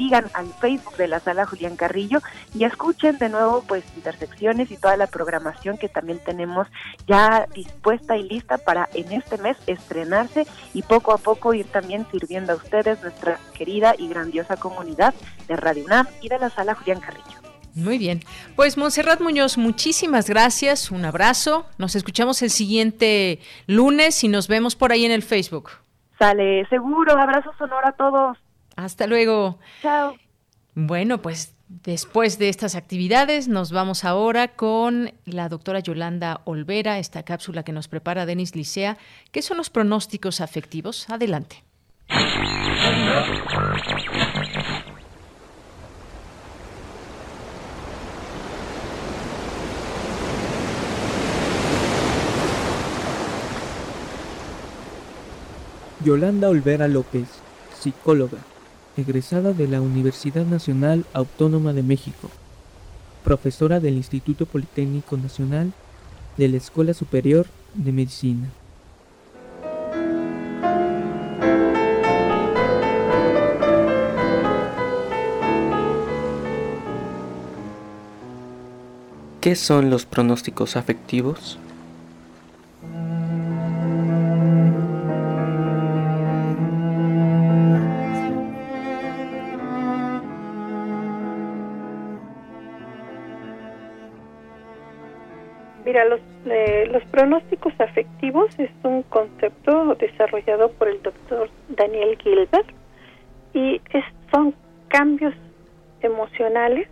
sigan al Facebook de la sala Julián Carrillo y escuchen de nuevo pues Intersecciones y toda la programación que también tenemos ya dispuesta y lista para en este mes estrenarse y poco a poco ir también sirviendo a ustedes, nuestra querida y grandiosa comunidad de Radio UNAM y de la sala Julián Carrillo. Muy bien. Pues Montserrat Muñoz, muchísimas gracias, un abrazo. Nos escuchamos el siguiente lunes y nos vemos por ahí en el Facebook. Sale, seguro. Abrazo sonoro a todos. Hasta luego. Chao. Bueno, pues después de estas actividades nos vamos ahora con la doctora Yolanda Olvera, esta cápsula que nos prepara Denis Licea. ¿Qué son los pronósticos afectivos? Adelante. Yolanda Olvera López, psicóloga, egresada de la Universidad Nacional Autónoma de México, profesora del Instituto Politécnico Nacional de la Escuela Superior de Medicina. ¿Qué son los pronósticos afectivos? Mira, los, eh, los pronósticos afectivos es un concepto desarrollado por el doctor Daniel Gilbert y son cambios emocionales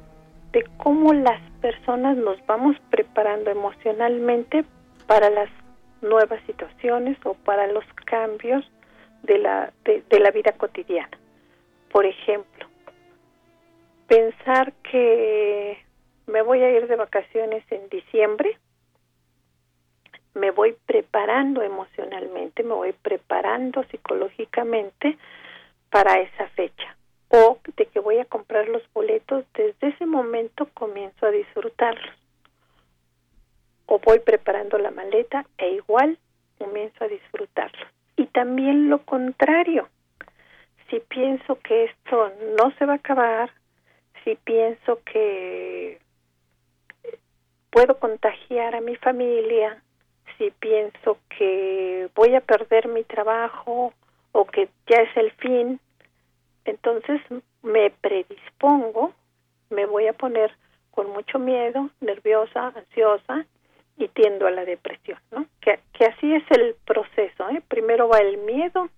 de cómo las personas nos vamos preparando emocionalmente para las nuevas situaciones o para los cambios de la, de la vida cotidiana. Por ejemplo, pensar que me voy a ir de vacaciones en diciembre me voy preparando emocionalmente, me voy preparando psicológicamente para esa fecha. O de que voy a comprar los boletos, desde ese momento comienzo a disfrutarlos. O voy preparando la maleta e igual comienzo a disfrutarlos. Y también lo contrario. Si pienso que esto no se va a acabar, si pienso que puedo contagiar a mi familia, si pienso que voy a perder mi trabajo o que ya es el fin, entonces me predispongo, me voy a poner con mucho miedo, nerviosa, ansiosa y tiendo a la depresión, ¿no? Que, que así es el proceso, ¿eh? Primero va el miedo,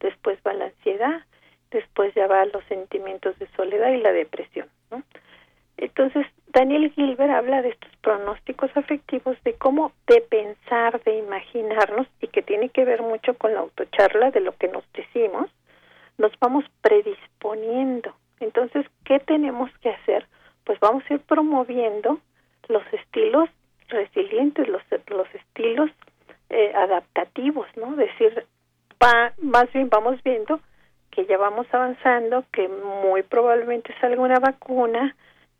después va la ansiedad, después ya van los sentimientos de soledad y la depresión, ¿no? Entonces, Daniel Gilbert habla de estos pronósticos afectivos, de cómo de pensar, de imaginarnos, y que tiene que ver mucho con la autocharla de lo que nos decimos, nos vamos predisponiendo. Entonces, ¿qué tenemos que hacer? Pues vamos a ir promoviendo los estilos resilientes, los, los estilos eh, adaptativos, ¿no? decir, va, más bien vamos viendo que ya vamos avanzando, que muy probablemente salga una vacuna,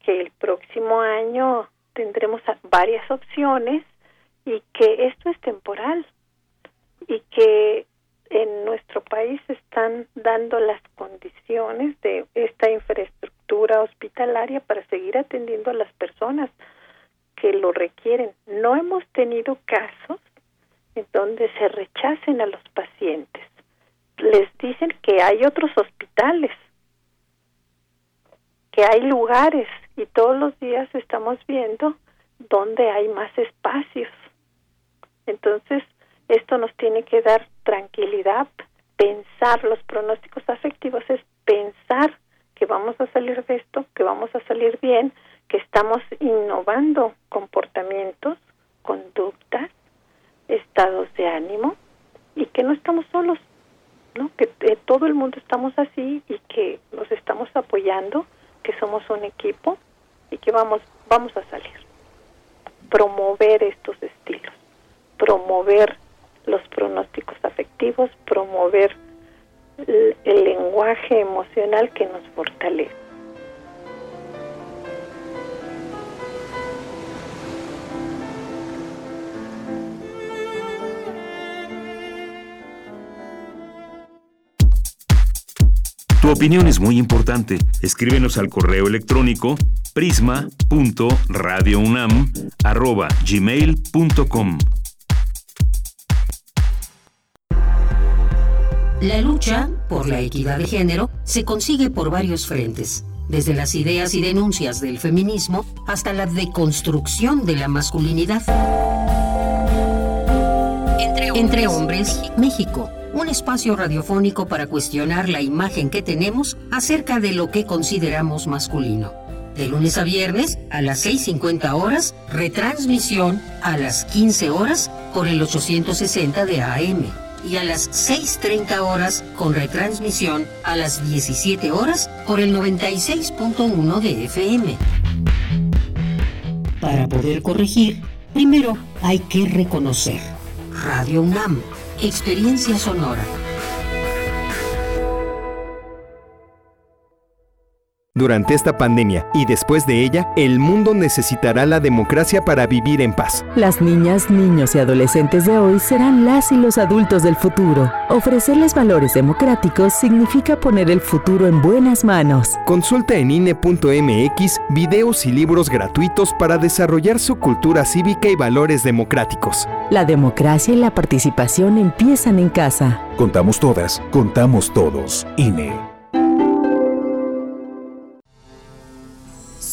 que el próximo año tendremos varias opciones y que esto es temporal y que en nuestro país están dando las condiciones de esta infraestructura hospitalaria para seguir atendiendo a las personas que lo requieren. No hemos tenido casos en donde se rechacen a los pacientes. Les dicen que hay otros hospitales, que hay lugares y todos los días estamos viendo dónde hay más espacios. Entonces, esto nos tiene que dar tranquilidad, pensar los pronósticos afectivos es pensar que vamos a salir de esto, que vamos a salir bien, que estamos innovando comportamientos, conductas, estados de ánimo y que no estamos solos, ¿no? Que todo el mundo estamos así y que nos estamos apoyando que somos un equipo y que vamos, vamos a salir. Promover estos estilos, promover los pronósticos afectivos, promover el, lenguaje emocional que nos fortalece. Tu opinión es muy importante. Escríbenos al correo electrónico prisma.radiounam@gmail.com. La lucha por la equidad de género se consigue por varios frentes, desde las ideas y denuncias del feminismo hasta la deconstrucción de la masculinidad. Entre hombres, México, un espacio radiofónico para cuestionar la imagen que tenemos acerca de lo que consideramos masculino. De lunes a viernes a las 6.50 horas, retransmisión a las 15 horas por el 860 de AM y a las 6.30 horas con retransmisión a las 17 horas por el 96.1 de FM. Para poder corregir, primero hay que reconocer. Radio UNAM, experiencia sonora. Durante esta pandemia y después de ella, el mundo necesitará la democracia para vivir en paz. Las niñas, niños y adolescentes de hoy serán las y los adultos del futuro. Ofrecerles valores democráticos significa poner el futuro en buenas manos. Consulta en INE.mx videos y libros gratuitos para desarrollar su cultura cívica y valores democráticos. La democracia y la participación empiezan en casa. Contamos todas, contamos todos. INE.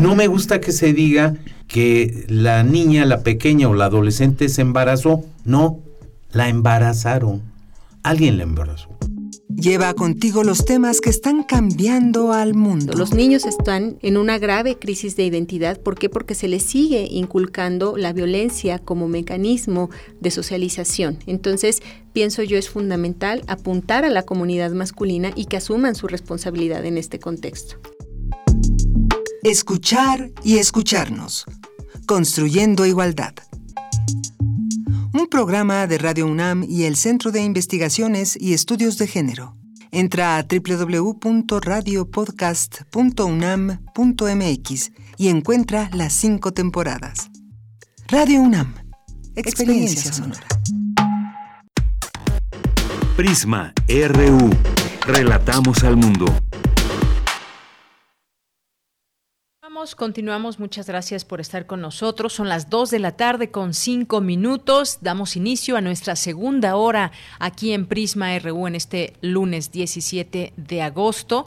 No me gusta que se diga que la niña, la pequeña o la adolescente se embarazó. No, la embarazaron. Alguien la embarazó. Lleva contigo los temas que están cambiando al mundo. Los niños están en una grave crisis de identidad. ¿Por qué? Porque se les sigue inculcando la violencia como mecanismo de socialización. Entonces, pienso yo es fundamental apuntar a la comunidad masculina y que asuman su responsabilidad en este contexto. Escuchar y escucharnos. Construyendo igualdad. Un programa de Radio UNAM y el Centro de Investigaciones y Estudios de Género. Entra a www.radiopodcast.unam.mx y encuentra las cinco temporadas. Radio UNAM. Experiencia sonora. Prisma RU. Relatamos al mundo. Continuamos, muchas gracias por estar con nosotros. Son las 2 de la tarde con 5 minutos. Damos inicio a nuestra segunda hora aquí en Prisma RU en este lunes 17 de agosto.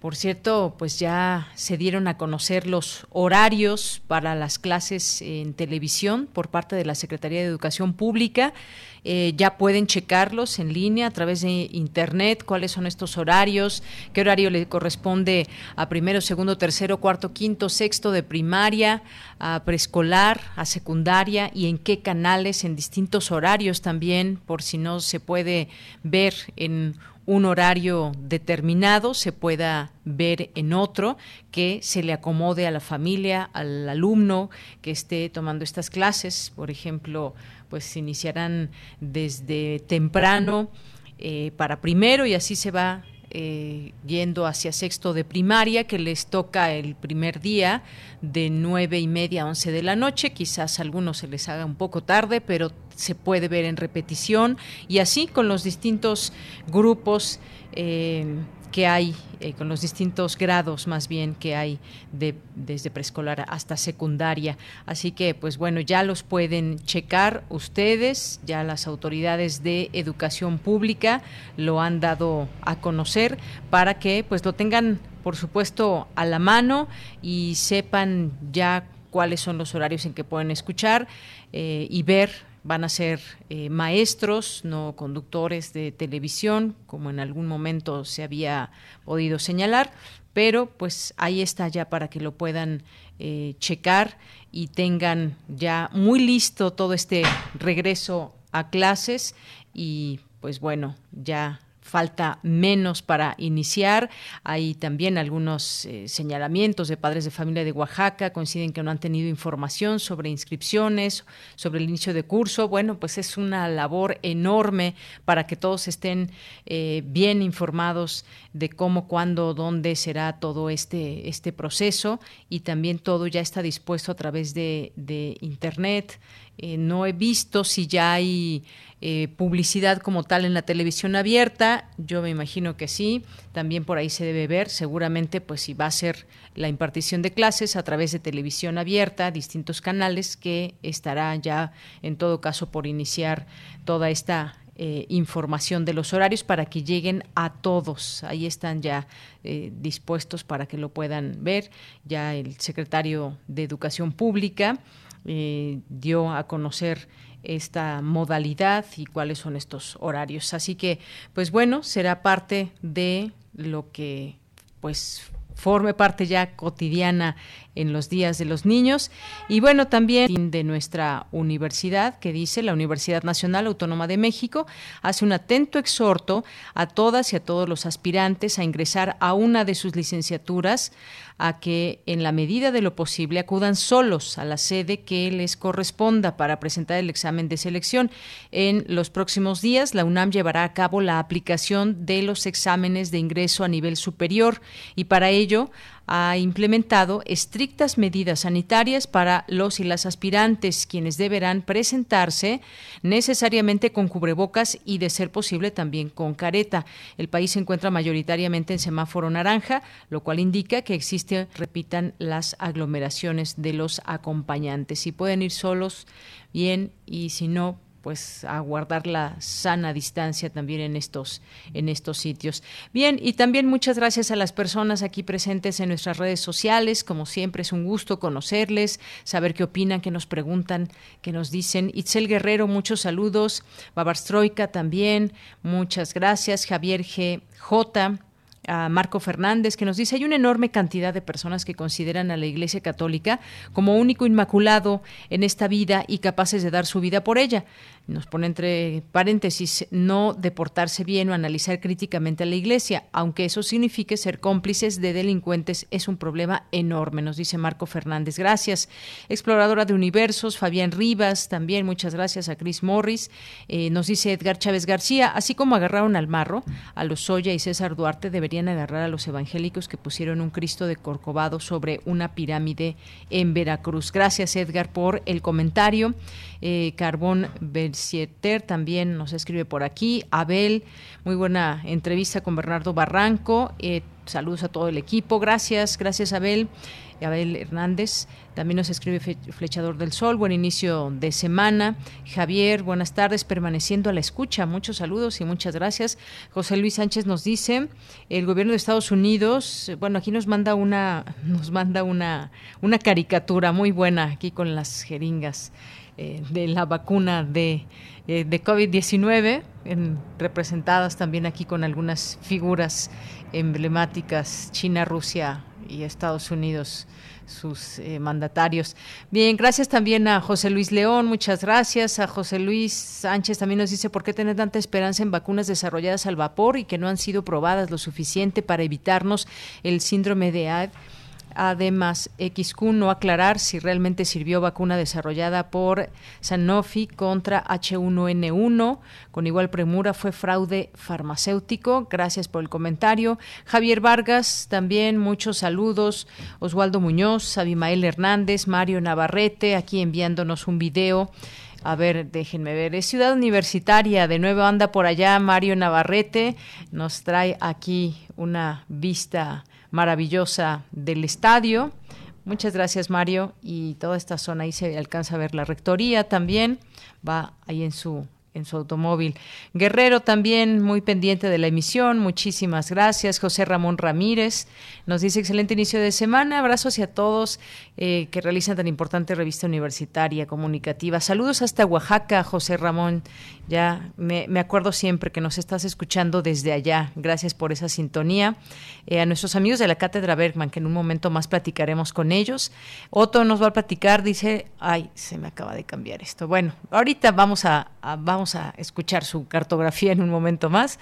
Por cierto, pues ya se dieron a conocer los horarios para las clases en televisión por parte de la Secretaría de Educación Pública. Eh, ya pueden checarlos en línea a través de internet, cuáles son estos horarios, qué horario le corresponde a primero, segundo, tercero, cuarto, quinto, sexto de primaria, a preescolar, a secundaria y en qué canales, en distintos horarios también, por si no se puede ver en un horario determinado se pueda ver en otro que se le acomode a la familia, al alumno que esté tomando estas clases. Por ejemplo, pues se iniciarán desde temprano eh, para primero y así se va eh, yendo hacia sexto de primaria, que les toca el primer día de nueve y media a once de la noche. Quizás a algunos se les haga un poco tarde, pero se puede ver en repetición y así con los distintos grupos eh, que hay, eh, con los distintos grados más bien que hay de, desde preescolar hasta secundaria. Así que, pues bueno, ya los pueden checar ustedes, ya las autoridades de educación pública lo han dado a conocer para que pues lo tengan, por supuesto, a la mano y sepan ya cuáles son los horarios en que pueden escuchar eh, y ver van a ser eh, maestros, no conductores de televisión, como en algún momento se había podido señalar, pero pues ahí está ya para que lo puedan eh, checar y tengan ya muy listo todo este regreso a clases y pues bueno, ya falta menos para iniciar. Hay también algunos eh, señalamientos de padres de familia de Oaxaca, coinciden que no han tenido información sobre inscripciones, sobre el inicio de curso. Bueno, pues es una labor enorme para que todos estén eh, bien informados de cómo, cuándo, dónde será todo este, este proceso y también todo ya está dispuesto a través de, de Internet. Eh, no he visto si ya hay eh, publicidad como tal en la televisión abierta. Yo me imagino que sí. También por ahí se debe ver. Seguramente, pues si va a ser la impartición de clases a través de televisión abierta, distintos canales, que estará ya en todo caso por iniciar toda esta eh, información de los horarios para que lleguen a todos. Ahí están ya dispuestos para que lo puedan ver. Ya el secretario de Educación Pública eh, dio a conocer esta modalidad y cuáles son estos horarios. Así que, pues bueno, será parte de lo que pues forme parte ya cotidiana en los días de los niños. Y bueno, también de nuestra universidad, que dice la Universidad Nacional Autónoma de México, hace un atento exhorto a todas y a todos los aspirantes a ingresar a una de sus licenciaturas a que en la medida de lo posible acudan solos a la sede que les corresponda para presentar el examen de selección. En los próximos días, la UNAM llevará a cabo la aplicación de los exámenes de ingreso a nivel superior y para ello ha implementado estrictas medidas sanitarias para los y las aspirantes, quienes deberán presentarse necesariamente con cubrebocas y, de ser posible, también con careta. El país se encuentra mayoritariamente en semáforo naranja, lo cual indica que existe, repitan, las aglomeraciones de los acompañantes. Si pueden ir solos, bien, y si no, pues a guardar la sana distancia también en estos en estos sitios. Bien, y también muchas gracias a las personas aquí presentes en nuestras redes sociales, como siempre es un gusto conocerles, saber qué opinan, qué nos preguntan, qué nos dicen. Itzel Guerrero, muchos saludos, Babarstroika también, muchas gracias, Javier G. J a Marco Fernández, que nos dice, hay una enorme cantidad de personas que consideran a la Iglesia Católica como único inmaculado en esta vida y capaces de dar su vida por ella nos pone entre paréntesis, no deportarse bien o analizar críticamente a la Iglesia, aunque eso signifique ser cómplices de delincuentes, es un problema enorme, nos dice Marco Fernández. Gracias. Exploradora de Universos, Fabián Rivas, también muchas gracias a Chris Morris. Eh, nos dice Edgar Chávez García, así como agarraron al Marro, a los Soya y César Duarte, deberían agarrar a los evangélicos que pusieron un Cristo de Corcovado sobre una pirámide en Veracruz. Gracias, Edgar, por el comentario. Eh, Carbón Bersieter también nos escribe por aquí. Abel, muy buena entrevista con Bernardo Barranco. Eh, saludos a todo el equipo. Gracias, gracias Abel. Abel Hernández también nos escribe Flechador del Sol, buen inicio de semana. Javier, buenas tardes, permaneciendo a la escucha. Muchos saludos y muchas gracias. José Luis Sánchez nos dice, el gobierno de Estados Unidos, bueno, aquí nos manda una, nos manda una, una caricatura muy buena aquí con las jeringas. Eh, de la vacuna de, eh, de COVID-19, representadas también aquí con algunas figuras emblemáticas, China, Rusia y Estados Unidos sus eh, mandatarios. Bien, gracias también a José Luis León, muchas gracias. A José Luis Sánchez también nos dice por qué tener tanta esperanza en vacunas desarrolladas al vapor y que no han sido probadas lo suficiente para evitarnos el síndrome de AIDS Además, XQ no aclarar si realmente sirvió vacuna desarrollada por Sanofi contra H1N1. Con igual premura fue fraude farmacéutico. Gracias por el comentario. Javier Vargas, también muchos saludos. Oswaldo Muñoz, Abimael Hernández, Mario Navarrete, aquí enviándonos un video. A ver, déjenme ver. Es Ciudad Universitaria. De nuevo anda por allá Mario Navarrete. Nos trae aquí una vista maravillosa del estadio. Muchas gracias, Mario. Y toda esta zona ahí se alcanza a ver la rectoría también. Va ahí en su en su automóvil. Guerrero también muy pendiente de la emisión, muchísimas gracias. José Ramón Ramírez nos dice excelente inicio de semana, abrazos a todos eh, que realizan tan importante revista universitaria comunicativa. Saludos hasta Oaxaca, José Ramón. Ya me, acuerdo siempre que nos estás escuchando desde allá. Gracias por esa sintonía. Eh, a nuestros amigos de la Cátedra Bergman, que en un momento más platicaremos con ellos. Otto nos va a platicar, dice, ay, se me acaba de cambiar esto. Bueno, ahorita vamos a, a vamos A escuchar su cartografía en un momento más.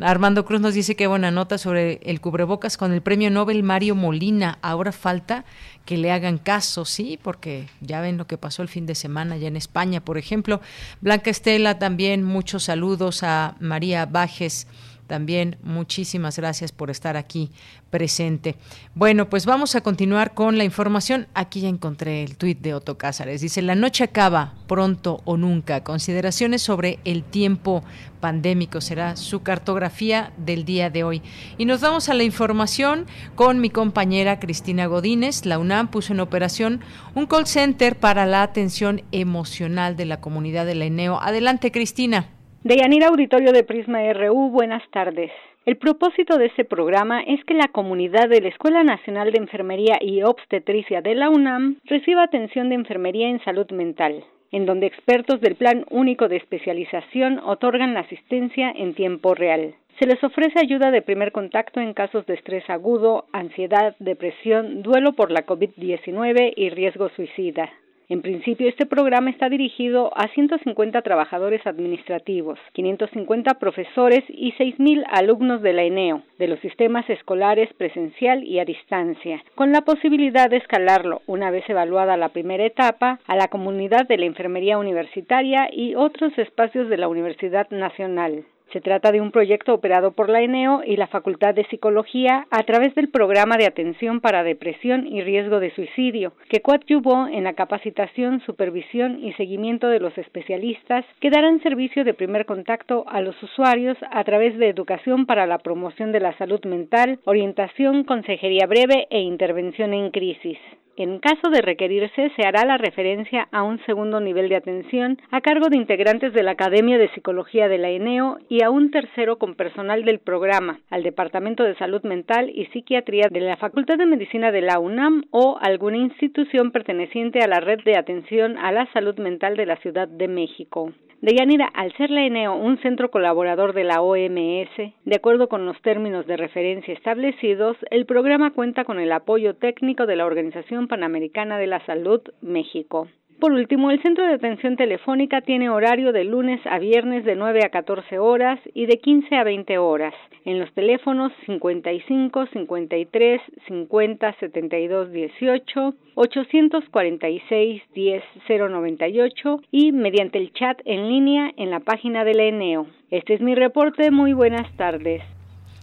Armando Cruz nos dice que buena nota sobre el cubrebocas con el premio Nobel Mario Molina. Ahora falta que le hagan caso, sí, porque ya ven lo que pasó el fin de semana ya en España, por ejemplo. Blanca Estela también, muchos saludos a María Bajes también muchísimas gracias por estar aquí presente. Bueno, pues vamos a continuar con la información. Aquí ya encontré el tuit de Otto Cázares. Dice, la noche acaba pronto o nunca. Consideraciones sobre el tiempo pandémico será su cartografía del día de hoy. Y nos vamos a la información con mi compañera Cristina Godínez. La UNAM puso en operación un call center para la atención emocional de la comunidad de la. Adelante, Cristina. Deyanira Auditorio de Prisma RU, buenas tardes. El propósito de este programa es que la comunidad de la Escuela Nacional de Enfermería y Obstetricia de la UNAM reciba atención de enfermería en salud mental, en donde expertos del Plan Único de Especialización otorgan la asistencia en tiempo real. Se les ofrece ayuda de primer contacto en casos de estrés agudo, ansiedad, depresión, duelo por la COVID-19 y riesgo suicida. En principio, este programa está dirigido a 150 trabajadores administrativos, 550 profesores y 6.000 alumnos de la ENEO, de los sistemas escolares presencial y a distancia, con la posibilidad de escalarlo, una vez evaluada la primera etapa, a la comunidad de la enfermería universitaria y otros espacios de la Universidad Nacional. Se trata de un proyecto operado por la ENEO y la Facultad de Psicología a través del Programa de Atención para Depresión y Riesgo de Suicidio, que coadyuvó en la capacitación, supervisión y seguimiento de los especialistas que darán servicio de primer contacto a los usuarios a través de educación para la promoción de la salud mental, orientación, consejería breve e intervención en crisis. En caso de requerirse, se hará la referencia a un segundo nivel de atención a cargo de integrantes de la Academia de Psicología de la ENEO y a un tercero con personal del programa, al Departamento de Salud Mental y Psiquiatría de la Facultad de Medicina de la UNAM o alguna institución perteneciente a la Red de Atención a la Salud Mental de la Ciudad de México. Deyanira, al ser la ENEO un centro colaborador de la OMS, de acuerdo con los términos de referencia establecidos, el programa cuenta con el apoyo técnico de la Organización Panamericana de la Salud México. Por último, el centro de atención telefónica tiene horario de lunes a viernes de 9 a 14 horas y de 15 a 20 horas en los teléfonos 55 53 50 72 18, 846 10 098 y mediante el chat en línea en la página de la ENEO. Este es mi reporte. Muy buenas tardes.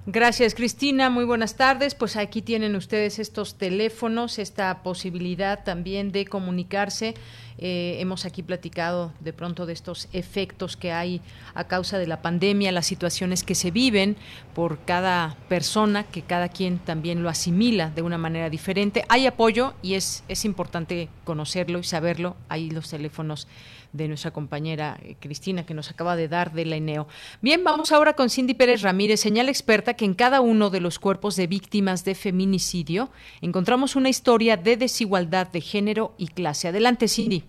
Gracias, Cristina. Muy buenas tardes. Pues aquí tienen ustedes estos teléfonos, esta posibilidad también de comunicarse. Eh, hemos aquí platicado de pronto de estos efectos que hay a causa de la pandemia, las situaciones que se viven por cada persona, que cada quien también lo asimila de una manera diferente. Hay apoyo y es, es importante conocerlo y saberlo. Ahí los teléfonos de nuestra compañera eh, Cristina que nos acaba de dar de la ENEO. Bien, vamos ahora con Cindy Pérez Ramírez, señal experta que en cada uno de los cuerpos de víctimas de feminicidio encontramos una historia de desigualdad de género y clase. Adelante, Cindy.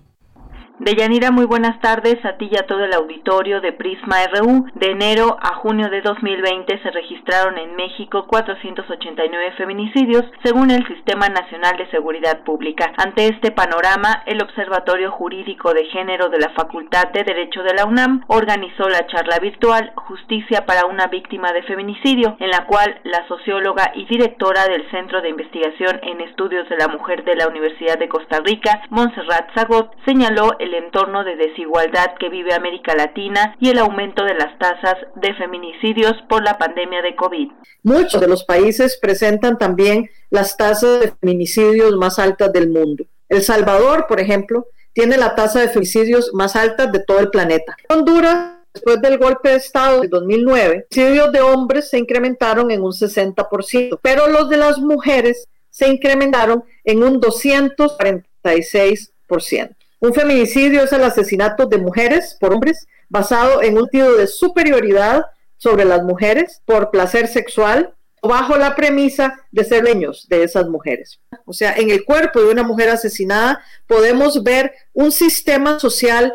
Deyanira, muy buenas tardes a ti y a todo el auditorio de Prisma RU. De enero a junio de 2020 se registraron en México 489 feminicidios, según el Sistema Nacional de Seguridad Pública. Ante este panorama, el Observatorio Jurídico de Género de la Facultad de Derecho de la UNAM organizó la charla virtual Justicia para una víctima de feminicidio, en la cual la socióloga y directora del Centro de Investigación en Estudios de la Mujer de la Universidad de Costa Rica, Montserrat Zagot, señaló el entorno de desigualdad que vive América Latina y el aumento de las tasas de feminicidios por la pandemia de COVID. Muchos de los países presentan también las tasas de feminicidios más altas del mundo. El Salvador, por ejemplo, tiene la tasa de feminicidios más alta de todo el planeta. Honduras Después del golpe de Estado de 2009, los feminicidios de hombres se incrementaron en un 60%, pero los de las mujeres se incrementaron en un 246%. Un feminicidio es el asesinato de mujeres por hombres basado en un tipo de superioridad sobre las mujeres por placer sexual o bajo la premisa de ser leños de esas mujeres. O sea, en el cuerpo de una mujer asesinada podemos ver un sistema social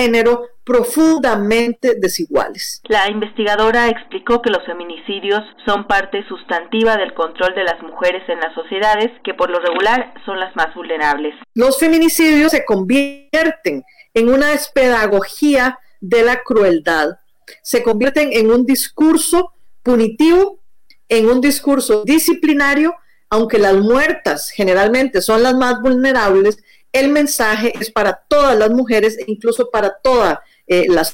género profundamente desiguales. La investigadora explicó que los feminicidios son parte sustantiva del control de las mujeres en las sociedades, que por lo regular son las más vulnerables. Los feminicidios se convierten en una pedagogía de la crueldad. Se convierten en un discurso punitivo, en un discurso disciplinario, aunque las muertas generalmente son las más vulnerables, el mensaje es para todas las mujeres e incluso para toda eh, la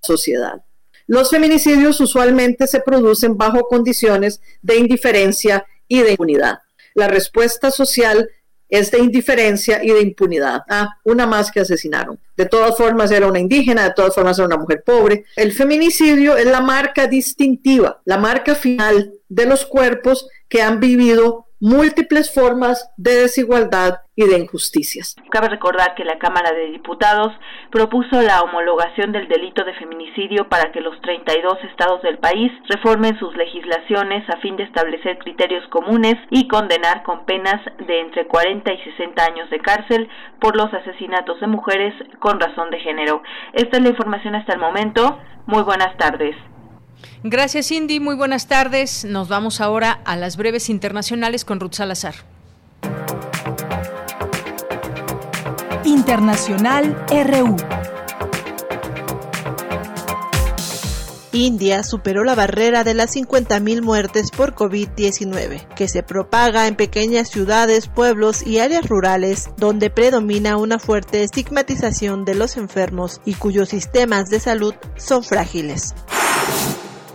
sociedad. Los feminicidios usualmente se producen bajo condiciones de indiferencia y de impunidad. La respuesta social es de indiferencia y de impunidad. Ah, una más que asesinaron. De todas formas era una indígena, de todas formas era una mujer pobre. El feminicidio es la marca distintiva, la marca final de los cuerpos que han vivido múltiples formas de desigualdad y de injusticias. Cabe recordar que la Cámara de Diputados propuso la homologación del delito de feminicidio para que los 32 estados del país reformen sus legislaciones a fin de establecer criterios comunes y condenar con penas de entre 40 y 60 años de cárcel por los asesinatos de mujeres con razón de género. Esta es la información hasta el momento. Muy buenas tardes. Gracias, Cindy. Muy buenas tardes. Nos vamos ahora a las breves internacionales con Ruth Salazar. Internacional RU. India superó la barrera de las 50.000 muertes por COVID-19, que se propaga en pequeñas ciudades, pueblos y áreas rurales, donde predomina una fuerte estigmatización de los enfermos y cuyos sistemas de salud son frágiles.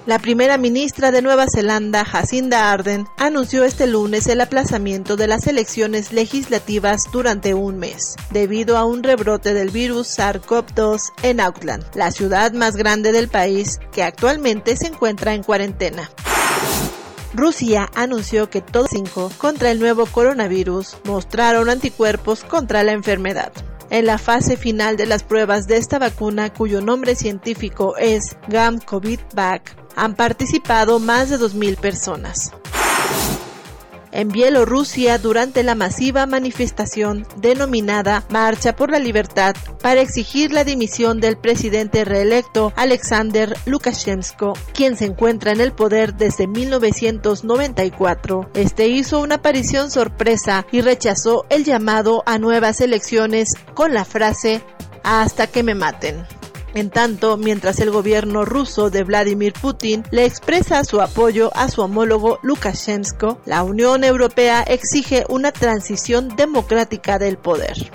La primera ministra de Nueva Zelanda, Jacinda Ardern, anunció este lunes el aplazamiento de las elecciones legislativas durante un mes, debido a un rebrote del virus SARS-CoV-2 en Auckland, la ciudad más grande del país, que actualmente se encuentra en cuarentena. Rusia anunció que todos cinco contra el nuevo coronavirus mostraron anticuerpos contra la enfermedad. En la fase final de las pruebas de esta vacuna, cuyo nombre científico es GAM-COVID-VAC, han participado más de 2.000 personas. En Bielorrusia, durante la masiva manifestación denominada Marcha por la Libertad para exigir la dimisión del presidente reelecto Alexander Lukashenko, quien se encuentra en el poder desde 1994, este hizo una aparición sorpresa y rechazó el llamado a nuevas elecciones con la frase hasta que me maten. En tanto, mientras el gobierno ruso de Vladimir Putin le expresa su apoyo a su homólogo Lukashenko, la Unión Europea exige una transición democrática del poder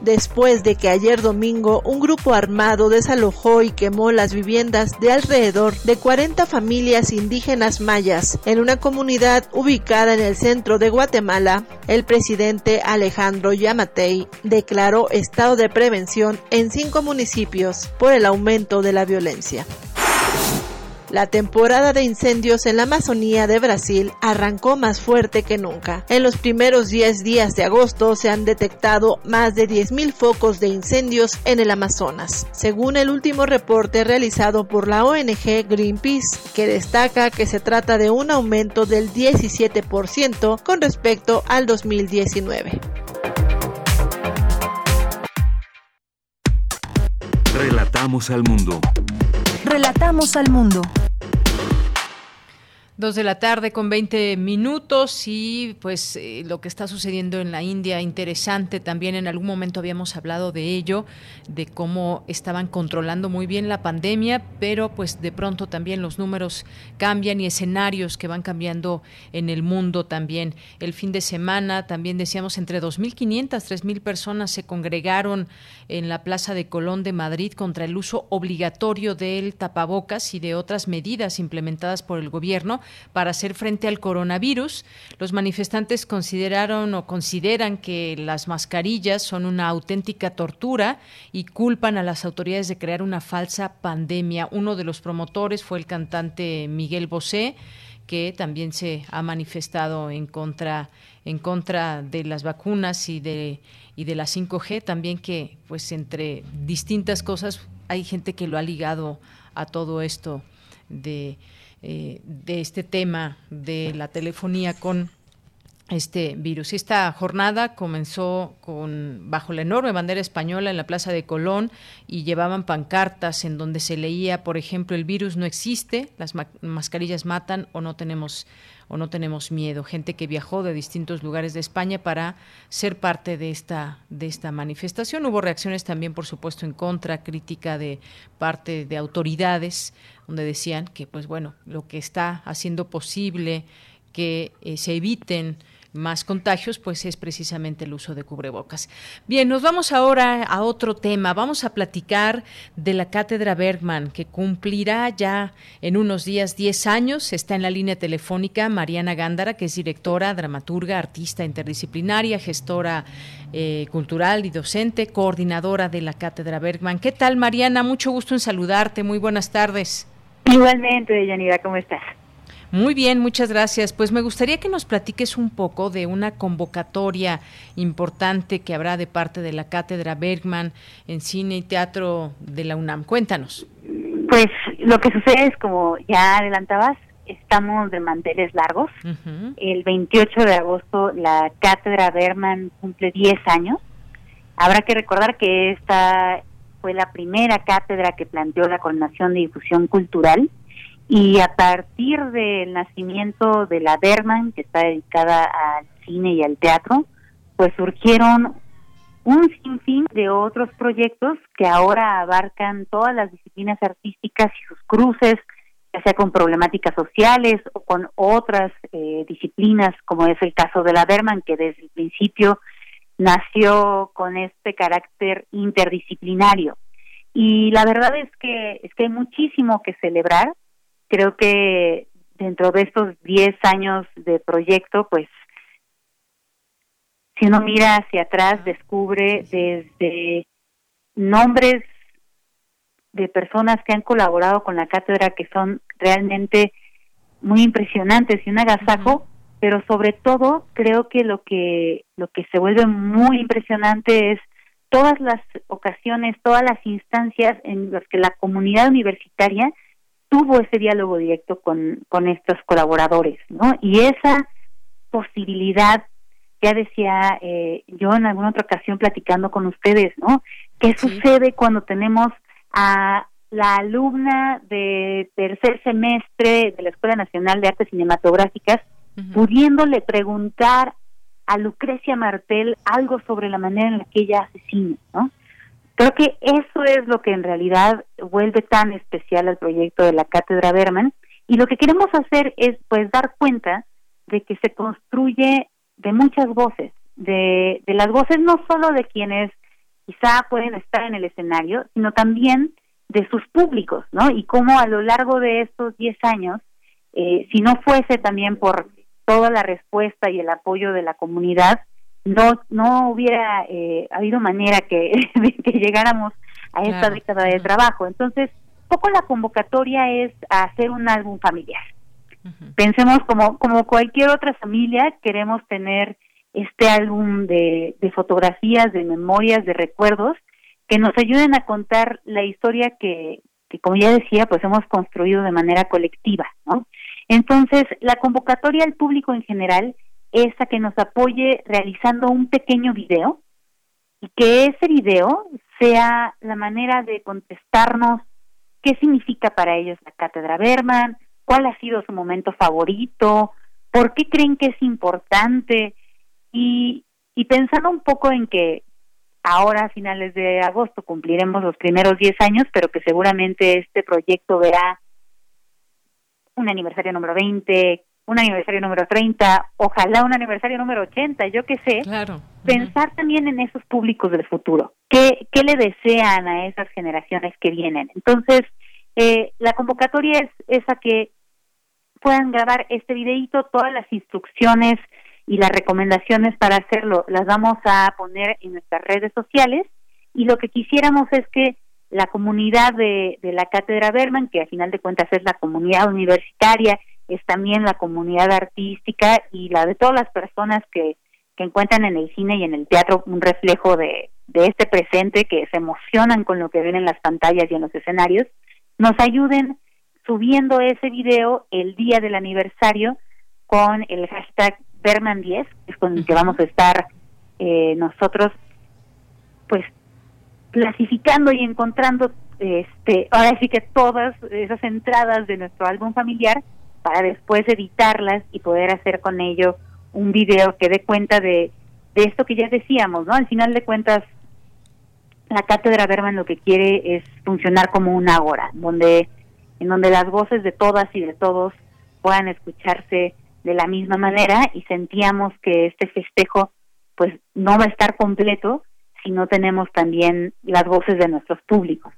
después de que ayer domingo un grupo armado desalojó y quemó las viviendas de alrededor de 40 familias indígenas mayas en una comunidad ubicada en el centro de Guatemala, el presidente Alejandro Yamatei declaró estado de prevención en cinco municipios por el aumento de la violencia. La temporada de incendios en la Amazonía de Brasil arrancó más fuerte que nunca. En los primeros 10 días de agosto se han detectado más de 10.000 focos de incendios en el Amazonas, según el último reporte realizado por la ONG Greenpeace, que destaca que se trata de un aumento del 17% con respecto al 2019. Relatamos al mundo. Relatamos al mundo. Dos de la tarde con 20 minutos y pues eh, lo que está sucediendo en la India, interesante también, en algún momento habíamos hablado de ello, de cómo estaban controlando muy bien la pandemia, pero pues de pronto también los números cambian y escenarios que van cambiando en el mundo también. El fin de semana también decíamos entre 2.500, 3.000 personas se congregaron en la Plaza de Colón de Madrid contra el uso obligatorio del tapabocas y de otras medidas implementadas por el gobierno para hacer frente al coronavirus. Los manifestantes consideraron o consideran que las mascarillas son una auténtica tortura y culpan a las autoridades de crear una falsa pandemia. Uno de los promotores fue el cantante Miguel Bosé que también se ha manifestado en contra en contra de las vacunas y de y de la 5G también que pues entre distintas cosas hay gente que lo ha ligado a todo esto de eh, de este tema de la telefonía con este virus. Esta jornada comenzó con bajo la enorme bandera española en la Plaza de Colón y llevaban pancartas en donde se leía, por ejemplo, el virus no existe, las mascarillas matan o no tenemos o no tenemos miedo. Gente que viajó de distintos lugares de España para ser parte de esta de esta manifestación. Hubo reacciones también, por supuesto, en contra, crítica de parte de autoridades, donde decían que, pues bueno, lo que está haciendo posible que eh, se eviten más contagios, pues es precisamente el uso de cubrebocas. Bien, nos vamos ahora a otro tema. Vamos a platicar de la Cátedra Bergman, que cumplirá ya en unos días 10 años. Está en la línea telefónica Mariana Gándara, que es directora, dramaturga, artista interdisciplinaria, gestora eh, cultural y docente, coordinadora de la Cátedra Bergman. ¿Qué tal, Mariana? Mucho gusto en saludarte. Muy buenas tardes. Igualmente, Yanida, ¿cómo estás? Muy bien, muchas gracias. Pues me gustaría que nos platiques un poco de una convocatoria importante que habrá de parte de la Cátedra Bergman en Cine y Teatro de la UNAM. Cuéntanos. Pues lo que sucede es, como ya adelantabas, estamos de manteles largos. El 28 de agosto la Cátedra Bergman cumple 10 años. Habrá que recordar que esta fue la primera cátedra que planteó la Coordinación de Difusión Cultural y a partir del nacimiento de la Berman, que está dedicada al cine y al teatro, pues surgieron un sinfín de otros proyectos que ahora abarcan todas las disciplinas artísticas y sus cruces, ya sea con problemáticas sociales o con otras eh, disciplinas, como es el caso de la Berman, que desde el principio nació con este carácter interdisciplinario. Y la verdad es que es que hay muchísimo que celebrar. Creo que dentro de estos 10 años de proyecto, pues si uno mira hacia atrás, descubre desde nombres de personas que han colaborado con la cátedra que son realmente muy impresionantes y un agasajo, pero sobre todo creo que lo que lo que se vuelve muy impresionante es todas las ocasiones, todas las instancias en las que la comunidad universitaria tuvo ese diálogo directo con, con estos colaboradores, ¿no? Y esa posibilidad, ya decía eh, yo en alguna otra ocasión platicando con ustedes, ¿no? ¿Qué sucede cuando tenemos a la alumna de tercer semestre de la Escuela Nacional de Artes Cinematográficas pudiéndole preguntar a Lucrecia Martel algo sobre la manera en la que ella hace cine, ¿no? Creo que eso es lo que en realidad vuelve tan especial al proyecto de la Cátedra Berman y lo que queremos hacer es pues dar cuenta de que se construye de muchas voces, de, de las voces no solo de quienes quizá pueden estar en el escenario, sino también de sus públicos, ¿no? Y cómo a lo largo de estos 10 años, eh, si no fuese también por toda la respuesta y el apoyo de la comunidad, no no hubiera eh, habido manera que, que llegáramos a esta década de trabajo. Entonces, poco la convocatoria es hacer un álbum familiar. Pensemos como, como cualquier otra familia, queremos tener este álbum de, de fotografías, de memorias, de recuerdos, que nos ayuden a contar la historia que, que, como ya decía, pues hemos construido de manera colectiva, ¿no? Entonces, la convocatoria al público en general esa que nos apoye realizando un pequeño video y que ese video sea la manera de contestarnos qué significa para ellos la cátedra Berman, cuál ha sido su momento favorito, por qué creen que es importante. Y, y pensando un poco en que ahora a finales de agosto cumpliremos los primeros 10 años, pero que seguramente este proyecto verá un aniversario número 20, un aniversario número 30, ojalá un aniversario número 80, yo qué sé. Claro. Pensar también en esos públicos del futuro. ¿Qué, ¿Qué le desean a esas generaciones que vienen? Entonces, eh, la convocatoria es esa que puedan grabar este videito, todas las instrucciones y las recomendaciones para hacerlo las vamos a poner en nuestras redes sociales y lo que quisiéramos es que la comunidad de, de la Cátedra Berman, que a final de cuentas es la comunidad universitaria es también la comunidad artística y la de todas las personas que, que encuentran en el cine y en el teatro un reflejo de, de este presente, que se emocionan con lo que ven en las pantallas y en los escenarios, nos ayuden subiendo ese video el día del aniversario con el hashtag Berman 10, es con el que vamos a estar eh, nosotros, pues clasificando y encontrando, este, ahora sí que todas esas entradas de nuestro álbum familiar para después editarlas y poder hacer con ello un video que dé cuenta de, de esto que ya decíamos, ¿no? Al final de cuentas, la cátedra Berman lo que quiere es funcionar como una hora, donde en donde las voces de todas y de todos puedan escucharse de la misma manera y sentíamos que este festejo pues no va a estar completo si no tenemos también las voces de nuestros públicos.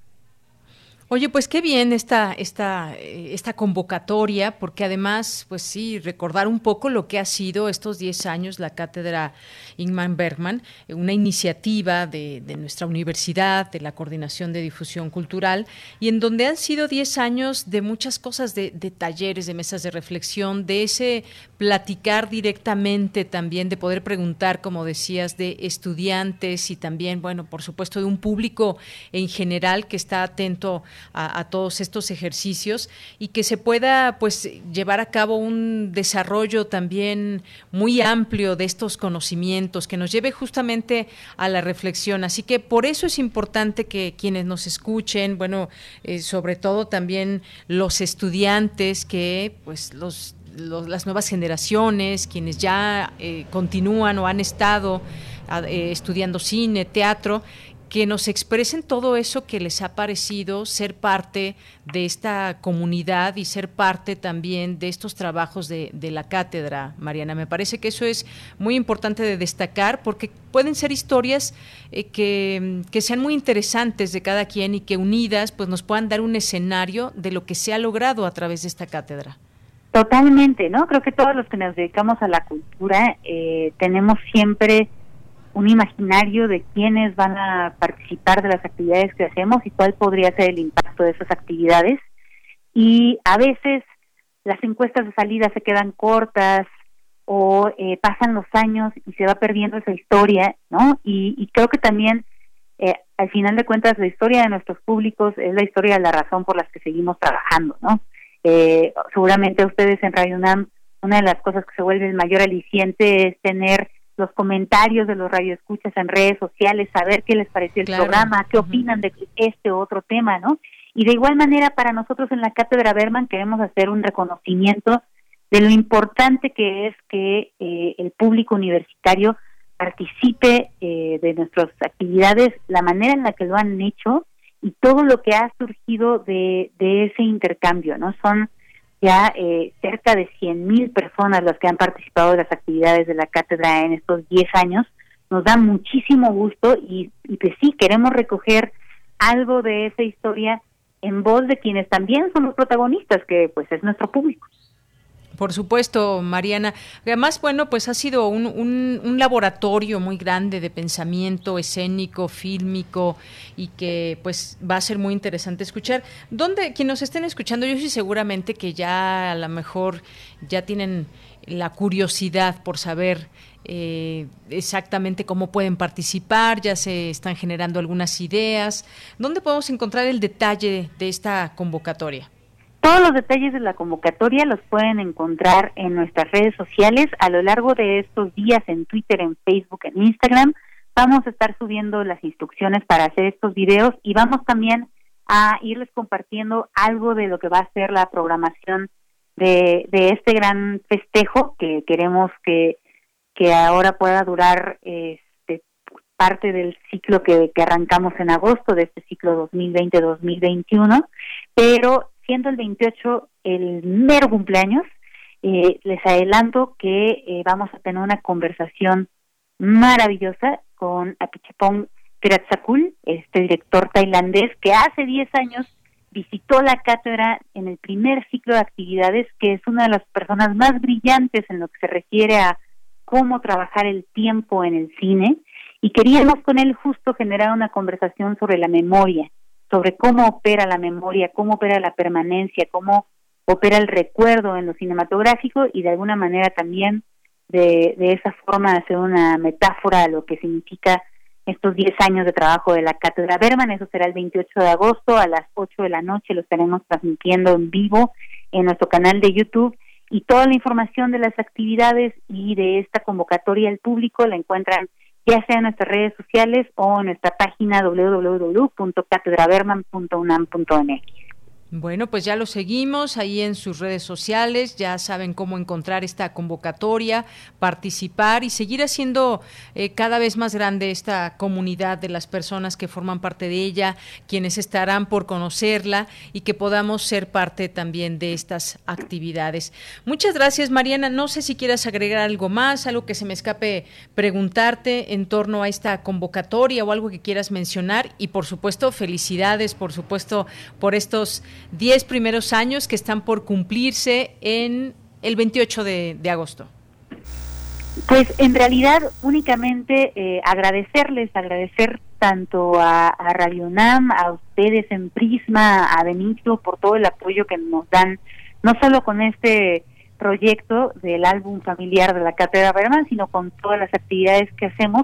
Oye, pues qué bien esta, esta, eh, esta convocatoria, porque además, pues sí, recordar un poco lo que ha sido estos 10 años la cátedra Ingman Bergman, eh, una iniciativa de, de, nuestra universidad, de la Coordinación de Difusión Cultural, y en donde han sido 10 años de muchas cosas, de, de talleres, de mesas de reflexión, de ese platicar directamente también, de poder preguntar, como decías, de estudiantes y también, bueno, por supuesto, de un público en general que está atento a, todos estos ejercicios y que se pueda pues llevar a cabo un desarrollo también muy amplio de estos conocimientos que nos lleve justamente a la reflexión. Así que por eso es importante que quienes nos escuchen, bueno, eh, sobre todo también los estudiantes que pues los las nuevas generaciones, quienes ya eh, continúan o han estado eh, estudiando cine, teatro, que nos expresen todo eso que les ha parecido ser parte de esta comunidad y ser parte también de estos trabajos de, la cátedra, Mariana. Me parece que eso es muy importante de destacar porque pueden ser historias eh, que, que, sean muy interesantes de cada quien y que unidas pues nos puedan dar un escenario de lo que se ha logrado a través de esta cátedra. Totalmente, ¿no? Creo que todos los que nos dedicamos a la cultura eh, tenemos siempre un imaginario de quiénes van a participar de las actividades que hacemos y cuál podría ser el impacto de esas actividades. Y a veces las encuestas de salida se quedan cortas o eh, pasan los años y se va perdiendo esa historia, ¿no? Y, creo que también, eh, al final de cuentas, la historia de nuestros públicos es la historia de la razón por las que seguimos trabajando, ¿no? Eh, seguramente ustedes en Radio UNAM, una de las cosas que se vuelve el mayor aliciente es tener los comentarios de los radioescuchas en redes sociales, saber qué les pareció el programa, qué opinan de este otro tema, ¿no? Y de igual manera, para nosotros en la Cátedra Berman queremos hacer un reconocimiento de lo importante que es que eh, el público universitario participe eh, de nuestras actividades, la manera en la que lo han hecho y todo lo que ha surgido de, de ese intercambio, ¿no? Son ya eh, cerca de 100.000 personas las que han participado de las actividades de la cátedra en estos 10 años. Nos da muchísimo gusto y, y pues sí, queremos recoger algo de esa historia en voz de quienes también son los protagonistas, que pues es nuestro público. Por supuesto, Mariana. Además, bueno, pues ha sido un, un, laboratorio muy grande de pensamiento escénico, fílmico y que pues va a ser muy interesante escuchar. ¿Dónde, quienes nos estén escuchando, yo sí seguramente que ya a lo mejor ya tienen la curiosidad por saber eh, exactamente cómo pueden participar, ya se están generando algunas ideas. ¿Dónde podemos encontrar el detalle de esta convocatoria? Todos los detalles de la convocatoria los pueden encontrar en nuestras redes sociales a lo largo de estos días en Twitter, en Facebook, en Instagram. Vamos a estar subiendo las instrucciones para hacer estos videos y vamos también a irles compartiendo algo de lo que va a ser la programación de, de este gran festejo que queremos que, que ahora pueda durar este, parte del ciclo que, que arrancamos en agosto de este ciclo 2020-2021, pero siendo el 28 el mero cumpleaños, eh, les adelanto que eh, vamos a tener una conversación maravillosa con Apichapong Piratsakul, este director tailandés que hace 10 años visitó la cátedra en el primer ciclo de actividades, que es una de las personas más brillantes en lo que se refiere a cómo trabajar el tiempo en el cine, y queríamos con él justo generar una conversación sobre la memoria, sobre cómo opera la memoria, cómo opera la permanencia, cómo opera el recuerdo en lo cinematográfico y de alguna manera también de, de esa forma hacer una metáfora a lo que significa estos 10 años de trabajo de la Cátedra Berman. Eso será el 28 de agosto a las 8 de la noche. Lo estaremos transmitiendo en vivo en nuestro canal de YouTube. y toda la información de las actividades y de esta convocatoria al público la encuentran ya sea en nuestras redes sociales o en nuestra página www.catedraberman.unam.mx. Bueno, pues ya lo seguimos ahí en sus redes sociales, ya saben cómo encontrar esta convocatoria, participar y seguir haciendo eh, cada vez más grande esta comunidad de las personas que forman parte de ella, quienes estarán por conocerla y que podamos ser parte también de estas actividades. Muchas gracias, Mariana. No sé si quieras agregar algo más, algo que se me escape preguntarte en torno a esta convocatoria o algo que quieras mencionar y por supuesto felicidades, por supuesto, por estos 10 primeros años que están por cumplirse en el 28 de, agosto. Pues en realidad únicamente eh, agradecerles, agradecer tanto a, Radio UNAM, a ustedes en Prisma, a Benito por todo el apoyo que nos dan, no solo con este proyecto del álbum familiar de la Cátedra Berman, sino con todas las actividades que hacemos.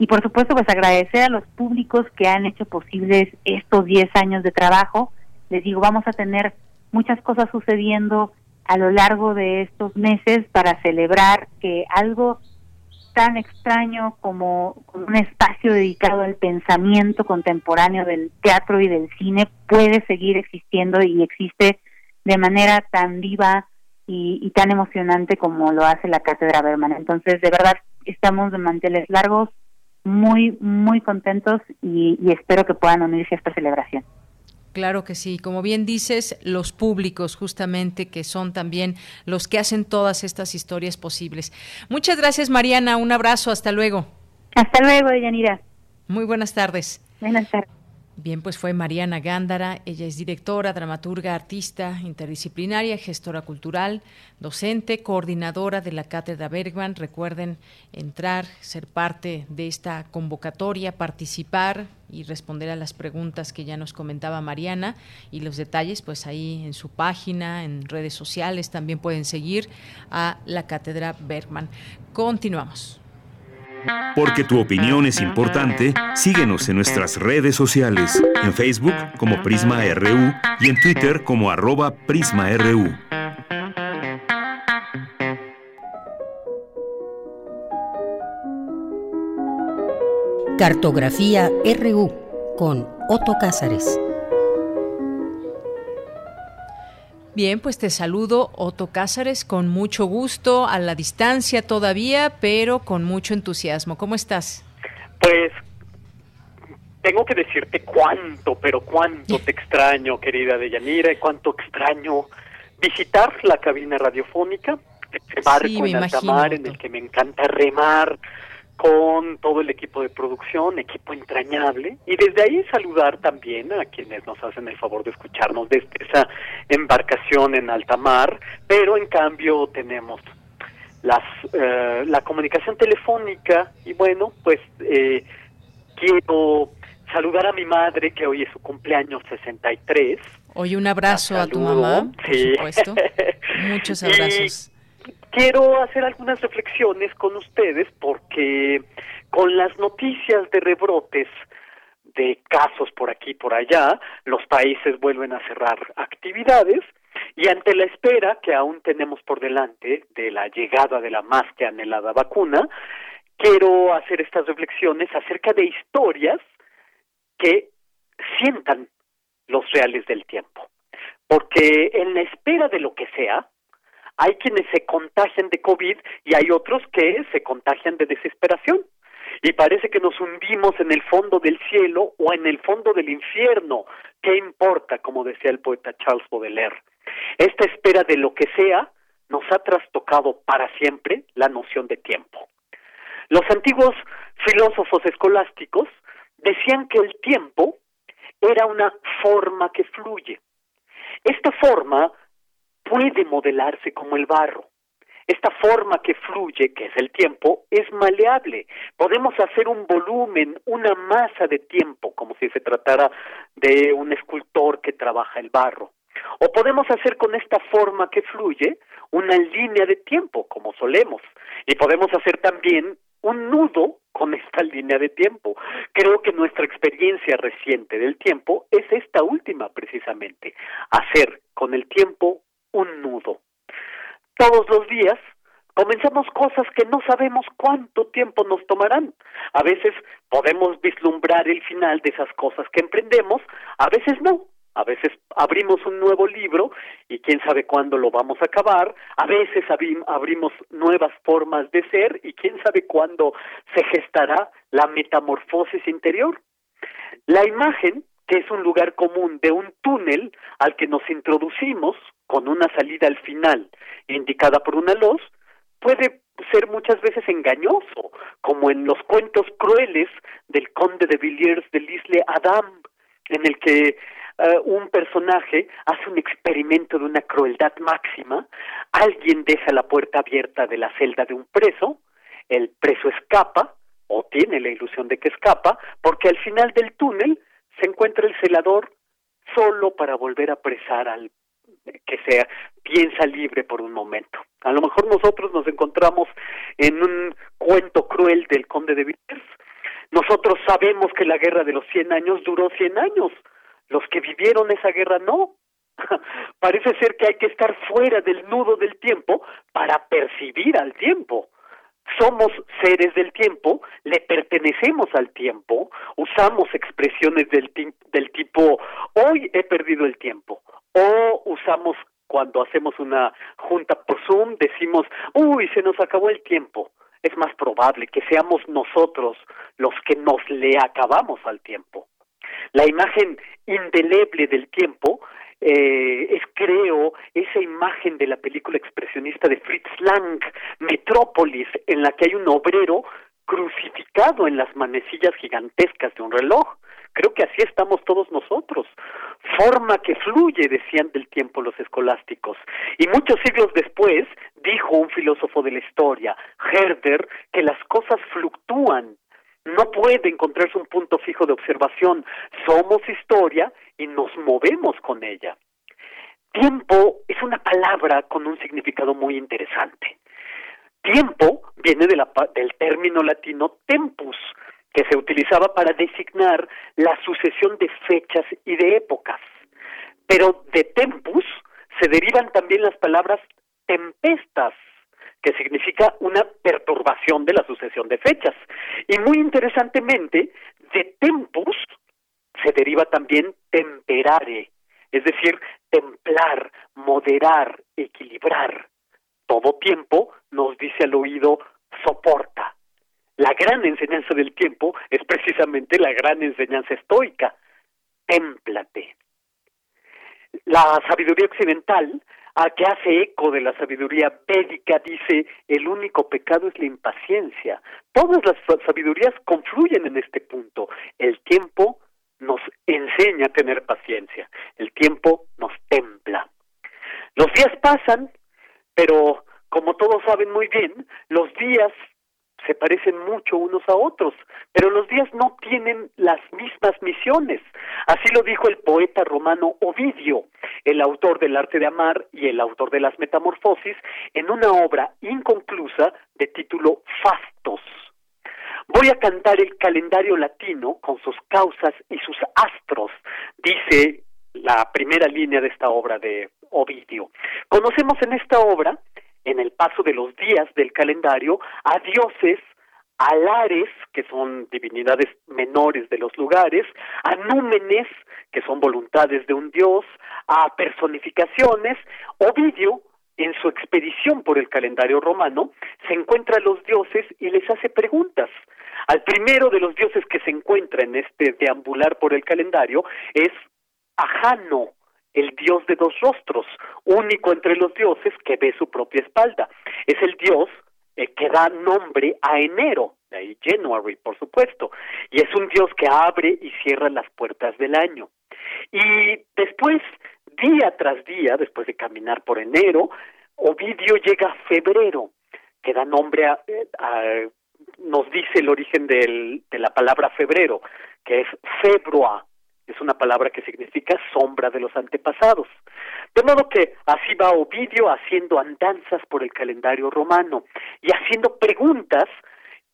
Y por supuesto, pues agradecer a los públicos que han hecho posibles estos 10 años de trabajo, les digo, vamos a tener muchas cosas sucediendo a lo largo de estos meses para celebrar que algo tan extraño como un espacio dedicado al pensamiento contemporáneo del teatro y del cine puede seguir existiendo y existe de manera tan viva y, tan emocionante como lo hace la Cátedra Berman. Entonces, de verdad, estamos de manteles largos, muy, muy contentos y espero que puedan unirse a esta celebración. Claro que sí, como bien dices, los públicos justamente que son también los que hacen todas estas historias posibles. Muchas gracias Mariana, un abrazo, hasta luego. Hasta luego, Yanira. Muy buenas tardes. Buenas tardes. Bien, pues fue Mariana Gándara, ella es directora, dramaturga, artista interdisciplinaria, gestora cultural, docente, coordinadora de la Cátedra Bergman. Recuerden entrar, ser parte de esta convocatoria, participar y responder a las preguntas que ya nos comentaba Mariana y los detalles pues ahí en su página, en redes sociales también pueden seguir a la Cátedra Bergman. Continuamos. Porque tu opinión es importante, síguenos en nuestras redes sociales, en Facebook como Prisma RU y en Twitter como arroba PrismaRU. Cartografía RU con Otto Cázares. Bien, pues te saludo, Otto Cázares, con mucho gusto, a la distancia todavía, pero con mucho entusiasmo. ¿Cómo estás? Pues tengo que decirte cuánto, pero cuánto te extraño, querida Deyanira, y cuánto extraño visitar la cabina radiofónica, este barco en alta mar en el que me encanta remar con todo el equipo de producción, equipo entrañable, y desde ahí saludar también a quienes nos hacen el favor de escucharnos desde esa embarcación en alta mar, pero en cambio tenemos las, eh, la comunicación telefónica. Y bueno, pues eh, quiero saludar a mi madre que hoy es su cumpleaños 63. Hoy un abrazo a tu mamá, por supuesto. Muchos abrazos quiero hacer algunas reflexiones con ustedes porque con las noticias de rebrotes de casos por aquí y por allá, los países vuelven a cerrar actividades y ante la espera que aún tenemos por delante de la llegada de la más que anhelada vacuna, quiero hacer estas reflexiones acerca de historias que sientan los reales del tiempo. Porque en la espera de lo que sea, hay quienes se contagian de COVID y hay otros que se contagian de desesperación. Y parece que nos hundimos en el fondo del cielo o en el fondo del infierno. ¿Qué importa? Como decía el poeta Charles Baudelaire. Esta espera de lo que sea nos ha trastocado para siempre la noción de tiempo. Los antiguos filósofos escolásticos decían que el tiempo era una forma que fluye. Esta forma puede modelarse como el barro. Esta forma que fluye, que es el tiempo, es maleable. Podemos hacer un volumen, una masa de tiempo, como si se tratara de un escultor que trabaja el barro. O podemos hacer con esta forma que fluye una línea de tiempo, como solemos. Y podemos hacer también un nudo con esta línea de tiempo. Creo que nuestra experiencia reciente del tiempo es esta última precisamente, hacer con el tiempo un nudo. Todos los días comenzamos cosas que no sabemos cuánto tiempo nos tomarán. A veces podemos vislumbrar el final de esas cosas que emprendemos, a veces no. A veces abrimos un nuevo libro y quién sabe cuándo lo vamos a acabar. A veces abrimos nuevas formas de ser y quién sabe cuándo se gestará la metamorfosis interior. La imagen, que es un lugar común de un túnel al que nos introducimos con una salida al final indicada por una luz, puede ser muchas veces engañoso, como en los cuentos crueles del conde de Villiers de Lisle Adam, en el que eh, un personaje hace un experimento de una crueldad máxima, alguien deja la puerta abierta de la celda de un preso, el preso escapa, o tiene la ilusión de que escapa, porque al final del túnel se encuentra el celador solo para volver a presar al que sea piensa libre por un momento. A lo mejor nosotros nos encontramos en un cuento cruel del conde de Villiers. Nosotros sabemos que la guerra de los 100 años duró 100 años. Los que vivieron esa guerra no. Parece ser que hay que estar fuera del nudo del tiempo para percibir al tiempo somos seres del tiempo, le pertenecemos al tiempo, usamos expresiones del, del tipo hoy he perdido el tiempo o usamos cuando hacemos una junta por Zoom decimos uy se nos acabó el tiempo. Es más probable que seamos nosotros los que nos le acabamos al tiempo. La imagen indeleble del tiempo eh, es creo esa imagen de la película expresionista de Fritz Lang, Metrópolis, en la que hay un obrero crucificado en las manecillas gigantescas de un reloj. Creo que así estamos todos nosotros. Forma que fluye, decían del tiempo los escolásticos. Y muchos siglos después, dijo un filósofo de la historia, Herder, que las cosas fluctúan, no puede encontrarse un punto fijo de observación. Somos historia y nos movemos con ella. Tiempo es una palabra con un significado muy interesante. Tiempo viene del término latino tempus, que se utilizaba para designar la sucesión de fechas y de épocas. Pero de tempus se derivan también las palabras tempestas, que significa una perturbación de la sucesión de fechas. Y muy interesantemente, de tempus se deriva también temperare, es decir, templar, moderar, equilibrar. Todo tiempo nos dice al oído soporta. La gran enseñanza del tiempo es precisamente la gran enseñanza estoica. Témplate. La sabiduría occidental a que hace eco de la sabiduría védica, dice, el único pecado es la impaciencia. Todas las sabidurías confluyen en este punto. El tiempo nos enseña a tener paciencia, el tiempo nos templa. Los días pasan, pero como todos saben muy bien, los días se parecen mucho unos a otros, pero los días no tienen las mismas misiones. Así lo dijo el poeta romano Ovidio, el autor del arte de amar y el autor de las metamorfosis, en una obra inconclusa de título Fastos. Voy a cantar el calendario latino con sus causas y sus astros, dice la primera línea de esta obra de Ovidio. Conocemos en esta obra en el paso de los días del calendario a dioses, a lares, que son divinidades menores de los lugares, a númenes, que son voluntades de un dios, a personificaciones. Ovidio, en su expedición por el calendario romano, se encuentra a los dioses y les hace preguntas. Al primero de los dioses que se encuentra en este deambular por el calendario es Ajano, el dios de dos rostros, único entre los dioses que ve su propia espalda. Es el dios eh, que da nombre a enero, de ahí January, por supuesto, y es un dios que abre y cierra las puertas del año. Y después, día tras día, después de caminar por enero, Ovidio llega a febrero, que da nombre a, nos dice el origen de la palabra febrero, que es febroa, es una palabra que significa sombra de los antepasados. De modo que así va Ovidio haciendo andanzas por el calendario romano y haciendo preguntas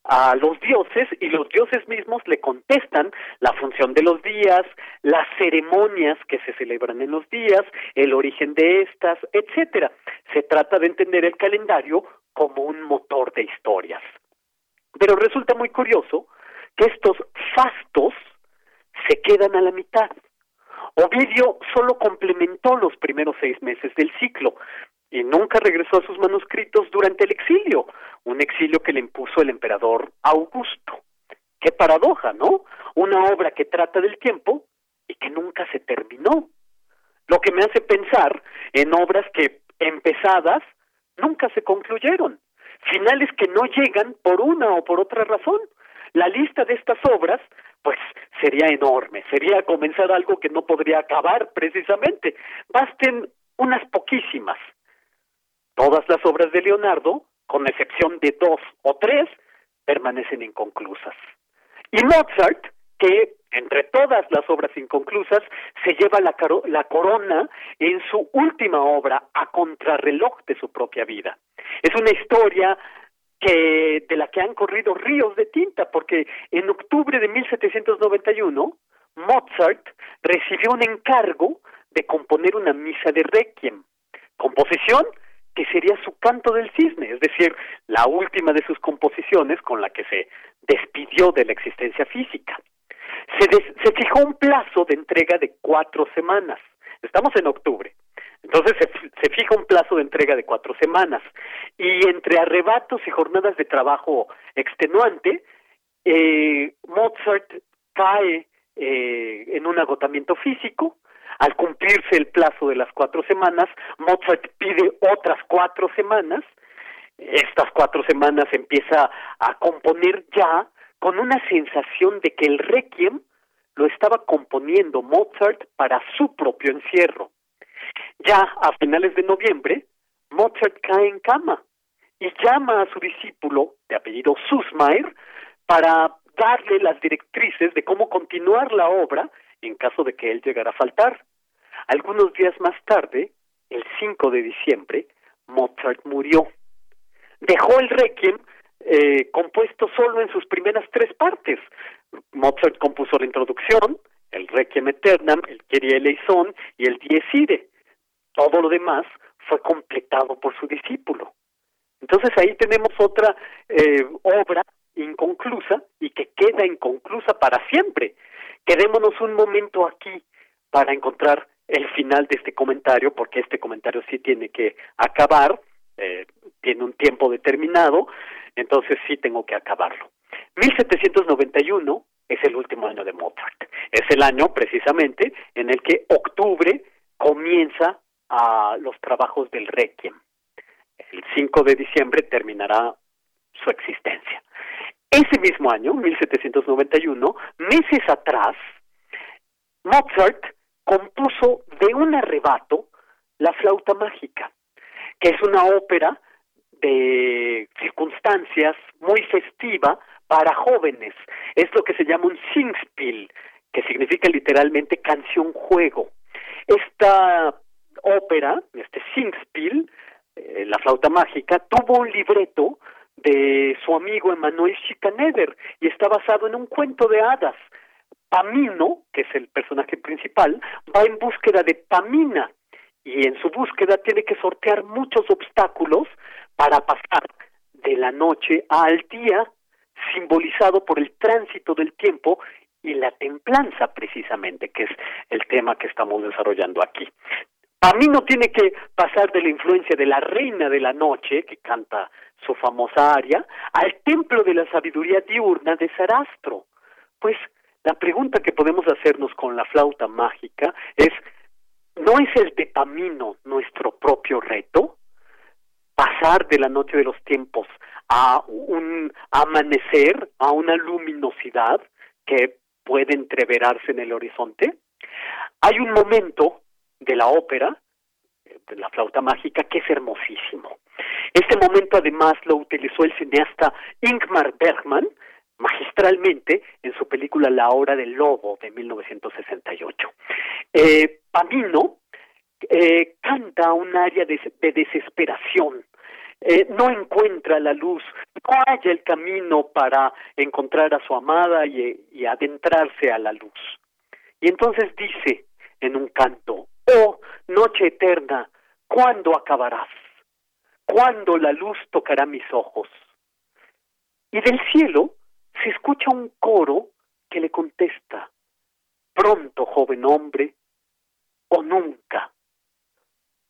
a los dioses y los dioses mismos le contestan la función de los días, las ceremonias que se celebran en los días, el origen de estas, etcétera. Se trata de entender el calendario como un motor de historias. Pero resulta muy curioso que estos fastos se quedan a la mitad. Ovidio solo complementó los primeros seis meses del ciclo y nunca regresó a sus manuscritos durante el exilio, un exilio que le impuso el emperador Augusto. Qué paradoja, ¿no? Una obra que trata del tiempo y que nunca se terminó. Lo que me hace pensar en obras que empezadas nunca se concluyeron, finales que no llegan por una o por otra razón. La lista de estas obras pues sería enorme, sería comenzar algo que no podría acabar precisamente. Basten unas poquísimas. Todas las obras de Leonardo, con excepción de dos o tres, permanecen inconclusas. Y Mozart, que entre todas las obras inconclusas, se lleva la, la, corona en su última obra, a contrarreloj de su propia vida. Es una historia que de la que han corrido ríos de tinta, porque en octubre de 1791 Mozart recibió un encargo de componer una misa de requiem, composición que sería su canto del cisne, es decir, la última de sus composiciones con la que se despidió de la existencia física. Se, se fijó un plazo de entrega de cuatro semanas. Estamos en octubre. Entonces se, fija un plazo de entrega de cuatro semanas y entre arrebatos y jornadas de trabajo extenuante, eh, Mozart cae eh, en un agotamiento físico. Al cumplirse el plazo de las cuatro semanas, Mozart pide otras cuatro semanas. Estas cuatro semanas empieza a componer ya con una sensación de que el requiem lo estaba componiendo Mozart para su propio encierro. Ya a finales de noviembre, Mozart cae en cama y llama a su discípulo, de apellido Susmayer, para darle las directrices de cómo continuar la obra en caso de que él llegara a faltar. Algunos días más tarde, el 5 de diciembre, Mozart murió. Dejó el requiem eh, compuesto solo en sus primeras tres partes. Mozart compuso la introducción, el Requiem Eternam, el Kyrie eleison y el Dies Irae. Todo lo demás fue completado por su discípulo. Entonces ahí tenemos otra eh, obra inconclusa y que queda inconclusa para siempre. Quedémonos un momento aquí para encontrar el final de este comentario, porque este comentario sí tiene que acabar, eh, tiene un tiempo determinado, entonces sí tengo que acabarlo. 1791 es el último año de Mozart. Es el año precisamente en el que octubre comienza a los trabajos del Requiem. El 5 de diciembre terminará su existencia. Ese mismo año, 1791, meses atrás, Mozart compuso de un arrebato La flauta mágica, que es una ópera de circunstancias muy festiva para jóvenes. Es lo que se llama un Singspiel, que significa literalmente canción juego. Esta ópera, este Singspiel, eh, la flauta mágica, tuvo un libreto de su amigo Emanuel Schikaneder y está basado en un cuento de hadas. Pamino, que es el personaje principal, va en búsqueda de Pamina y en su búsqueda tiene que sortear muchos obstáculos para pasar de la noche al día, simbolizado por el tránsito del tiempo y la templanza precisamente, que es el tema que estamos desarrollando aquí. A mí no tiene que pasar de la influencia de la reina de la noche, que canta su famosa aria, al templo de la sabiduría diurna de Sarastro. Pues la pregunta que podemos hacernos con la flauta mágica es, ¿no es el Pamino nuestro propio reto? Pasar de la noche de los tiempos a un amanecer, a una luminosidad que puede entreverarse en el horizonte. Hay un momento de la ópera, de la flauta mágica, que es hermosísimo. Este momento además lo utilizó el cineasta Ingmar Bergman magistralmente en su película La hora del lobo de 1968. Eh, Pamino eh, canta un área de, de desesperación eh, no encuentra la luz, no halla el camino para encontrar a su amada y adentrarse a la luz. Y entonces dice en un canto, oh noche eterna, ¿cuándo acabarás? ¿Cuándo la luz tocará mis ojos? Y del cielo se escucha un coro que le contesta, pronto, joven hombre, o nunca.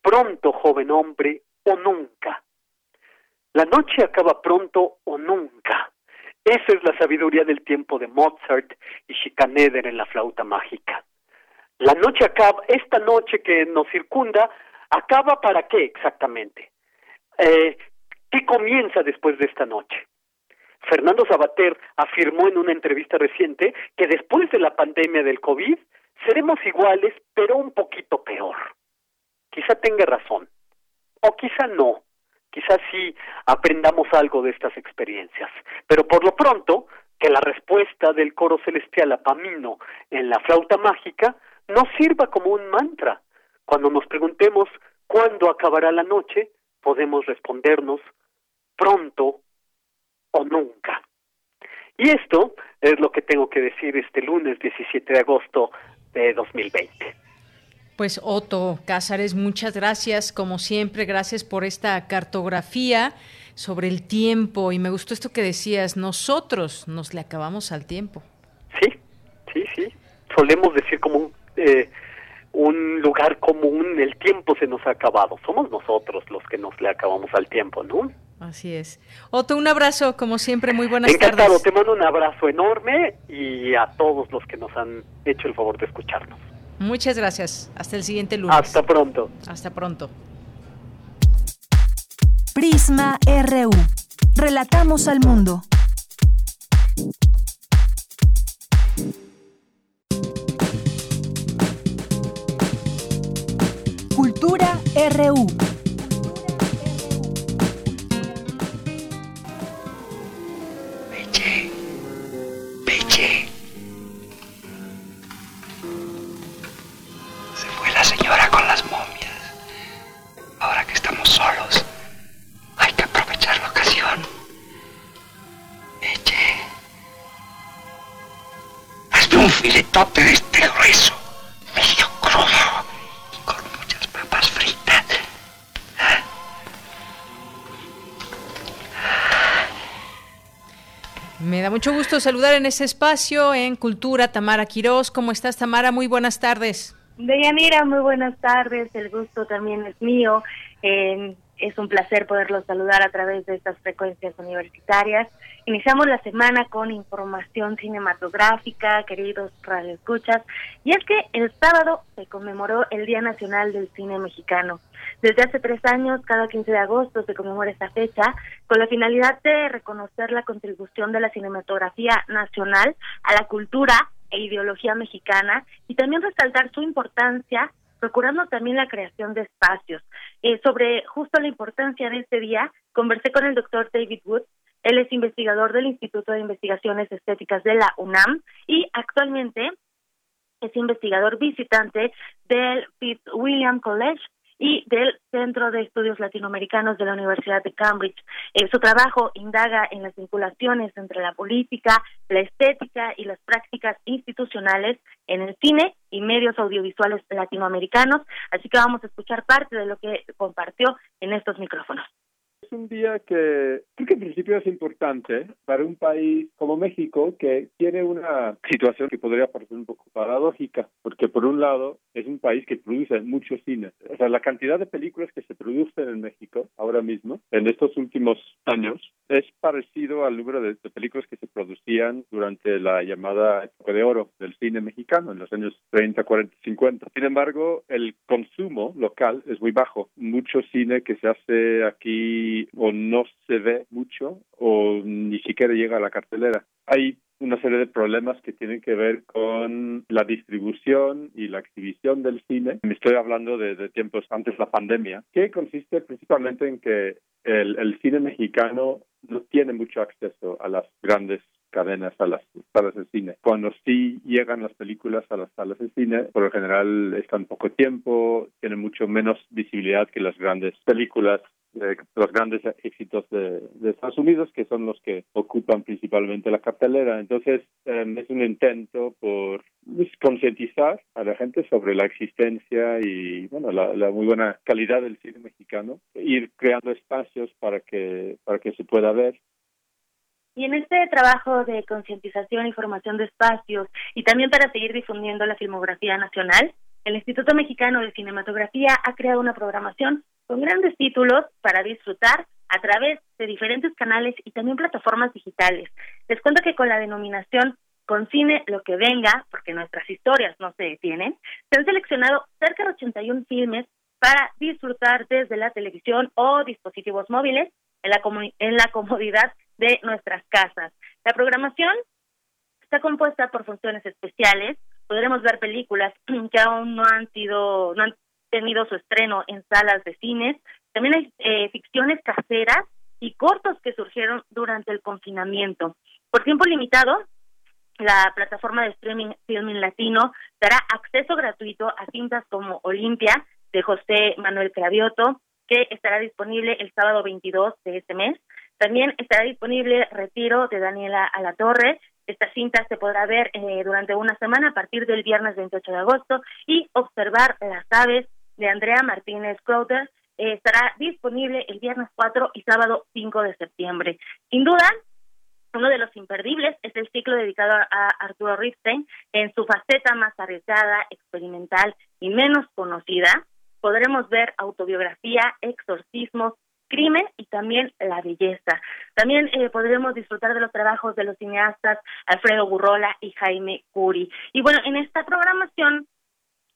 Pronto, joven hombre, o nunca. La noche acaba pronto o nunca. Esa es la sabiduría del tiempo de Mozart y Schikaneder en la flauta mágica. La noche acaba, esta noche que nos circunda, acaba para qué exactamente? Eh, ¿Qué comienza después de esta noche? Fernando Sabater afirmó en una entrevista reciente que después de la pandemia del COVID seremos iguales, pero un poquito peor. Quizá tenga razón, o quizá no. Quizá sí aprendamos algo de estas experiencias. Pero por lo pronto, que la respuesta del coro celestial a Pamino en la flauta mágica nos sirva como un mantra. Cuando nos preguntemos cuándo acabará la noche, podemos respondernos pronto o nunca. Y esto es lo que tengo que decir este lunes 17 de agosto de 2020. Pues Otto Cázares, muchas gracias, como siempre, gracias por esta cartografía sobre el tiempo y me gustó esto que decías, nosotros nos le acabamos al tiempo. Sí, sí, sí, solemos decir como un, eh, un lugar común, el tiempo se nos ha acabado, somos nosotros los que nos le acabamos al tiempo, ¿no? Así es. Otto, un abrazo, como siempre, muy buenas Encantado, tardes. te mando un abrazo enorme y a todos los que nos han hecho el favor de escucharnos. Muchas gracias. Hasta el siguiente lunes. Hasta pronto. Hasta pronto. Prisma RU. Relatamos al mundo. Cultura RU. Saludar en este espacio en Cultura Tamara Quirós. ¿Cómo estás, Tamara? Muy buenas tardes. Deyanira, muy buenas tardes. El gusto también es mío. Eh, es un placer poderlos saludar a través de estas frecuencias universitarias. Iniciamos la semana con información cinematográfica, queridos radioescuchas, y es que el sábado se conmemoró el Día Nacional del Cine Mexicano. Desde hace tres años, cada 15 de agosto se conmemora esta fecha con la finalidad de reconocer la contribución de la cinematografía nacional a la cultura e ideología mexicana y también resaltar su importancia procurando también la creación de espacios. Eh, sobre justo la importancia de este día, conversé con el doctor David Wood, él es investigador del Instituto de Investigaciones Estéticas de la UNAM y actualmente es investigador visitante del Fitzwilliam College y del Centro de Estudios Latinoamericanos de la Universidad de Cambridge. Eh, su trabajo indaga en las vinculaciones entre la política, la estética y las prácticas institucionales en el cine y medios audiovisuales latinoamericanos, así que vamos a escuchar parte de lo que compartió en estos micrófonos. Un día que creo que en principio es importante para un país como México que tiene una situación que podría parecer un poco paradójica, porque por un lado es un país que produce mucho cine. O sea, la cantidad de películas que se producen en México ahora mismo, en estos últimos años, es parecido al número de, de películas que se producían durante la llamada época de oro del cine mexicano en los años 30, 40, 50. Sin embargo, el consumo local es muy bajo. Mucho cine que se hace aquí o no se ve mucho o ni siquiera llega a la cartelera. Hay una serie de problemas que tienen que ver con la distribución y la exhibición del cine. Me estoy hablando de, tiempos antes de la pandemia, que consiste principalmente en que el, el cine mexicano no tiene mucho acceso a las grandes cadenas a las salas de cine. Cuando sí llegan las películas a las salas de cine, por lo general están poco tiempo, tienen mucho menos visibilidad que las grandes películas los grandes éxitos de, Estados Unidos, que son los que ocupan principalmente la cartelera. Entonces, em, es un intento por pues, concientizar a la gente sobre la existencia y, bueno, la, muy buena calidad del cine mexicano, ir creando espacios para que, para que se pueda ver y en este trabajo de concientización y formación de espacios y también para seguir difundiendo la filmografía nacional, el Instituto Mexicano de Cinematografía ha creado una programación con grandes títulos para disfrutar a través de diferentes canales y también plataformas digitales. Les cuento que con la denominación Con Cine lo que venga, porque nuestras historias no se detienen, se han seleccionado cerca de 81 filmes para disfrutar desde la televisión o dispositivos móviles en la, en la comodidad de nuestras casas. La programación está compuesta por funciones especiales, podremos ver películas que aún no han sido, no han tenido su estreno en salas de cines. También hay eh, ficciones caseras y cortos que surgieron durante el confinamiento. Por tiempo limitado, la plataforma de streaming Filming Latino dará acceso gratuito a cintas como Olimpia de José Manuel Cravioto, que estará disponible el sábado 22 de este mes. También estará disponible Retiro de Daniela Alatorre, esta cinta se podrá ver eh, durante una semana a partir del viernes 28 de agosto y observar las aves de Andrea Martínez Crowder eh, estará disponible el viernes 4 y sábado 5 de septiembre. Sin duda, uno de los imperdibles es el ciclo dedicado a Arturo Ripstein en su faceta más arriesgada, experimental y menos conocida. Podremos ver autobiografía, exorcismos, crimen y también la belleza. También eh, podremos disfrutar de los trabajos de los cineastas Alfredo Burrola y Jaime Curi. Y bueno, en esta programación,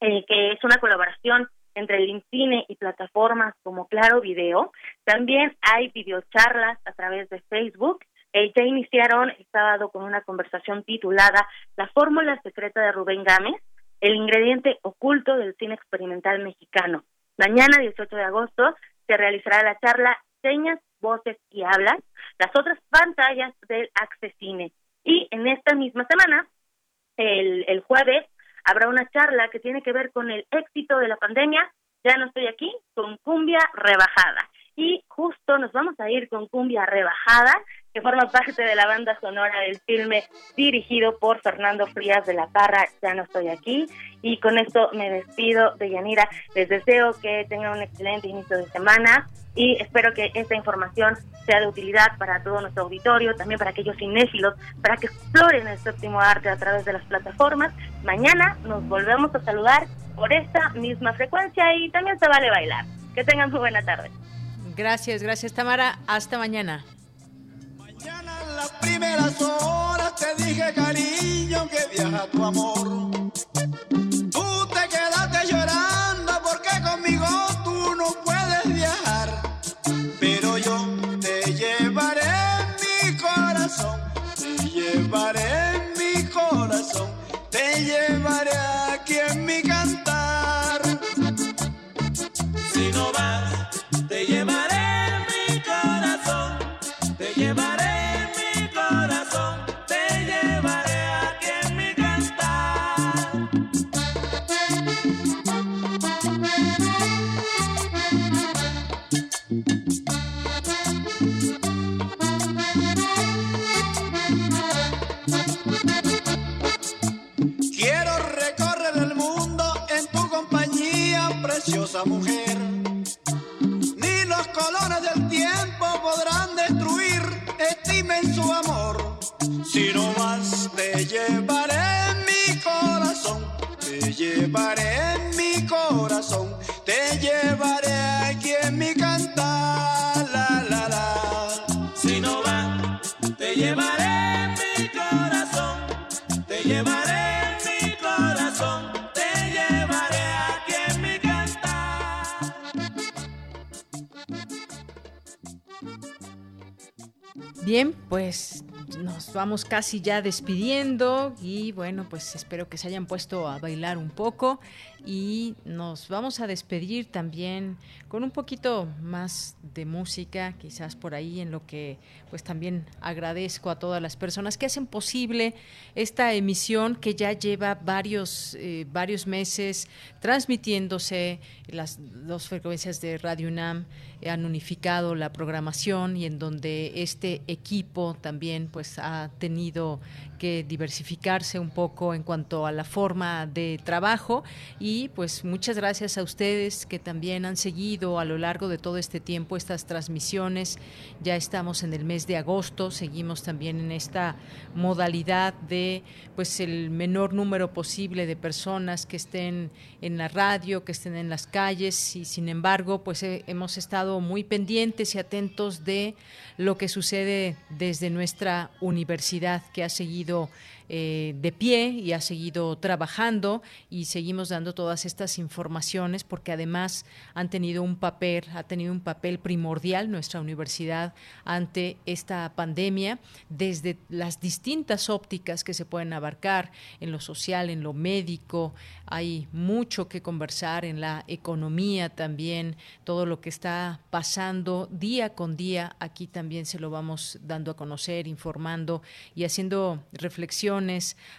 eh, que es una colaboración entre el INCINE y plataformas como Claro Video, también hay videocharlas a través de Facebook. Eh, ya iniciaron el sábado con una conversación titulada La fórmula secreta de Rubén Gámez, el ingrediente oculto del cine experimental mexicano. Mañana, 18 de agosto, se realizará la charla Señas, Voces y Hablas, las otras pantallas del Accesine. Y en esta misma semana, el, el jueves, habrá una charla que tiene que ver con el éxito de la pandemia. Ya no estoy aquí, con cumbia rebajada. Y justo nos vamos a ir con cumbia rebajada que forma parte de la banda sonora del filme dirigido por Fernando Frías de la Parra, Ya no estoy aquí. Y con esto me despido de Yanira. Les deseo que tengan un excelente inicio de semana y espero que esta información sea de utilidad para todo nuestro auditorio, también para aquellos cinéfilos, para que exploren el séptimo arte a través de las plataformas. Mañana nos volvemos a saludar por esta misma frecuencia y también se vale bailar. Que tengan muy buena tarde. Gracias, gracias Tamara. Hasta mañana. Las primeras horas te dije, cariño, que viaja tu amor. Tú te quedaste llorando porque conmigo tú no puedes viajar. Pero yo te llevaré en mi corazón, te llevaré en mi corazón, te llevaré aquí en mi cantar. Preciosa mujer. Ni los colores del tiempo podrán destruir este inmenso amor. Si no más te llevaré en mi corazón, te llevaré en mi corazón, Bien, pues nos vamos casi ya despidiendo y bueno, pues espero que se hayan puesto a bailar un poco y nos vamos a despedir también con un poquito más de música, quizás por ahí en lo que pues también agradezco a todas las personas que hacen posible esta emisión que ya lleva varios eh, varios meses transmitiéndose las dos frecuencias de Radio UNAM han unificado la programación y en donde este equipo también pues ha tenido que diversificarse un poco en cuanto a la forma de trabajo y pues muchas gracias a ustedes que también han seguido a lo largo de todo este tiempo estas transmisiones. Ya estamos en el mes de agosto, seguimos también en esta modalidad de pues el menor número posible de personas que estén en la radio, que estén en las calles y sin embargo pues hemos estado muy pendientes y atentos de lo que sucede desde nuestra universidad que ha seguido eh, de pie y ha seguido trabajando y seguimos dando todas estas informaciones porque además han tenido un papel, ha tenido un papel primordial nuestra universidad ante esta pandemia desde las distintas ópticas que se pueden abarcar en lo social, en lo médico, hay mucho que conversar en la economía también, todo lo que está pasando día con día, aquí también se lo vamos dando a conocer, informando y haciendo reflexión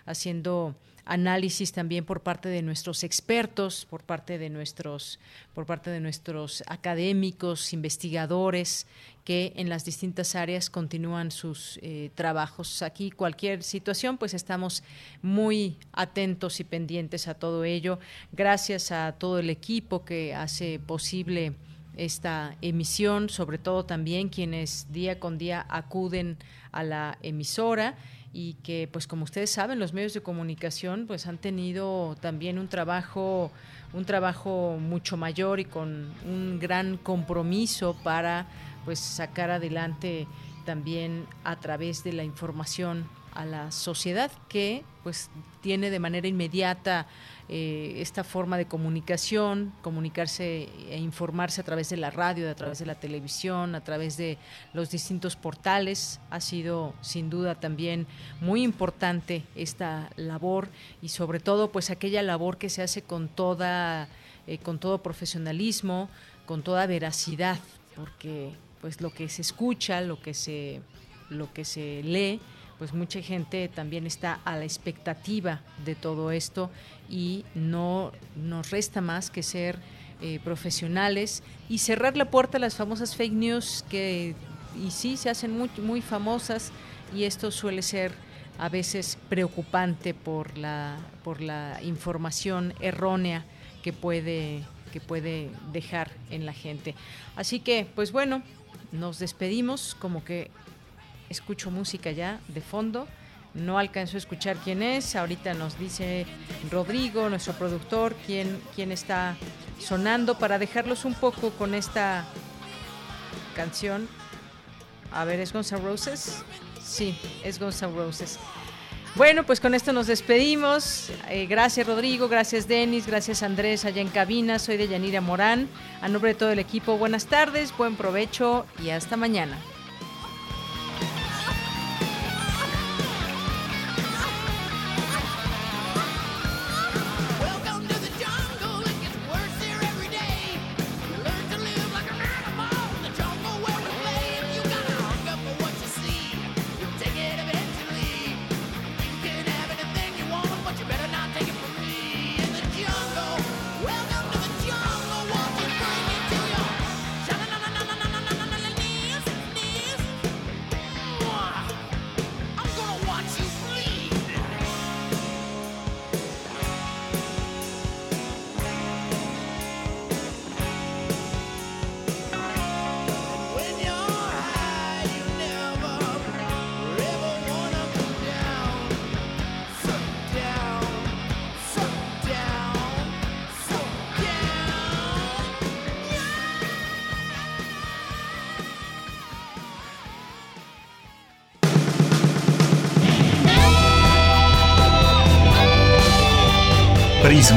haciendo análisis también por parte de nuestros expertos, por parte de nuestros, por parte de nuestros académicos, investigadores que en las distintas áreas continúan sus eh, trabajos. Aquí cualquier situación, pues estamos muy atentos y pendientes a todo ello. Gracias a todo el equipo que hace posible esta emisión, sobre todo también quienes día con día acuden a la emisora y que pues como ustedes saben los medios de comunicación pues han tenido también un trabajo un trabajo mucho mayor y con un gran compromiso para pues sacar adelante también a través de la información a la sociedad que pues tiene de manera inmediata eh, esta forma de comunicación, comunicarse e informarse a través de la radio, a través de la televisión, a través de los distintos portales. Ha sido sin duda también muy importante esta labor y sobre todo pues aquella labor que se hace con toda eh, con todo profesionalismo, con toda veracidad, porque pues lo que se escucha, lo que se lo que se lee pues mucha gente también está a la expectativa de todo esto y no nos resta más que ser eh, profesionales y cerrar la puerta a las famosas fake news que y sí se hacen muy, muy famosas y esto suele ser a veces preocupante por la por la información errónea que puede que puede dejar en la gente. Así que, pues bueno, nos despedimos como que escucho música ya de fondo. No alcanzo a escuchar quién es. Ahorita nos dice Rodrigo, nuestro productor, quién, quién está sonando para dejarlos un poco con esta canción. A ver, ¿es Guns N' Roses? Sí, es Guns N' Roses. Bueno, pues con esto nos despedimos. Eh, gracias Rodrigo, gracias Denis, gracias Andrés allá en cabina. Soy de Yanira Morán. A nombre de todo el equipo, buenas tardes, buen provecho y hasta mañana.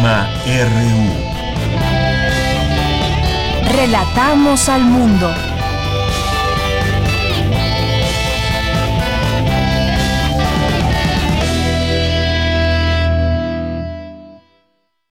RU. Relatamos al mundo.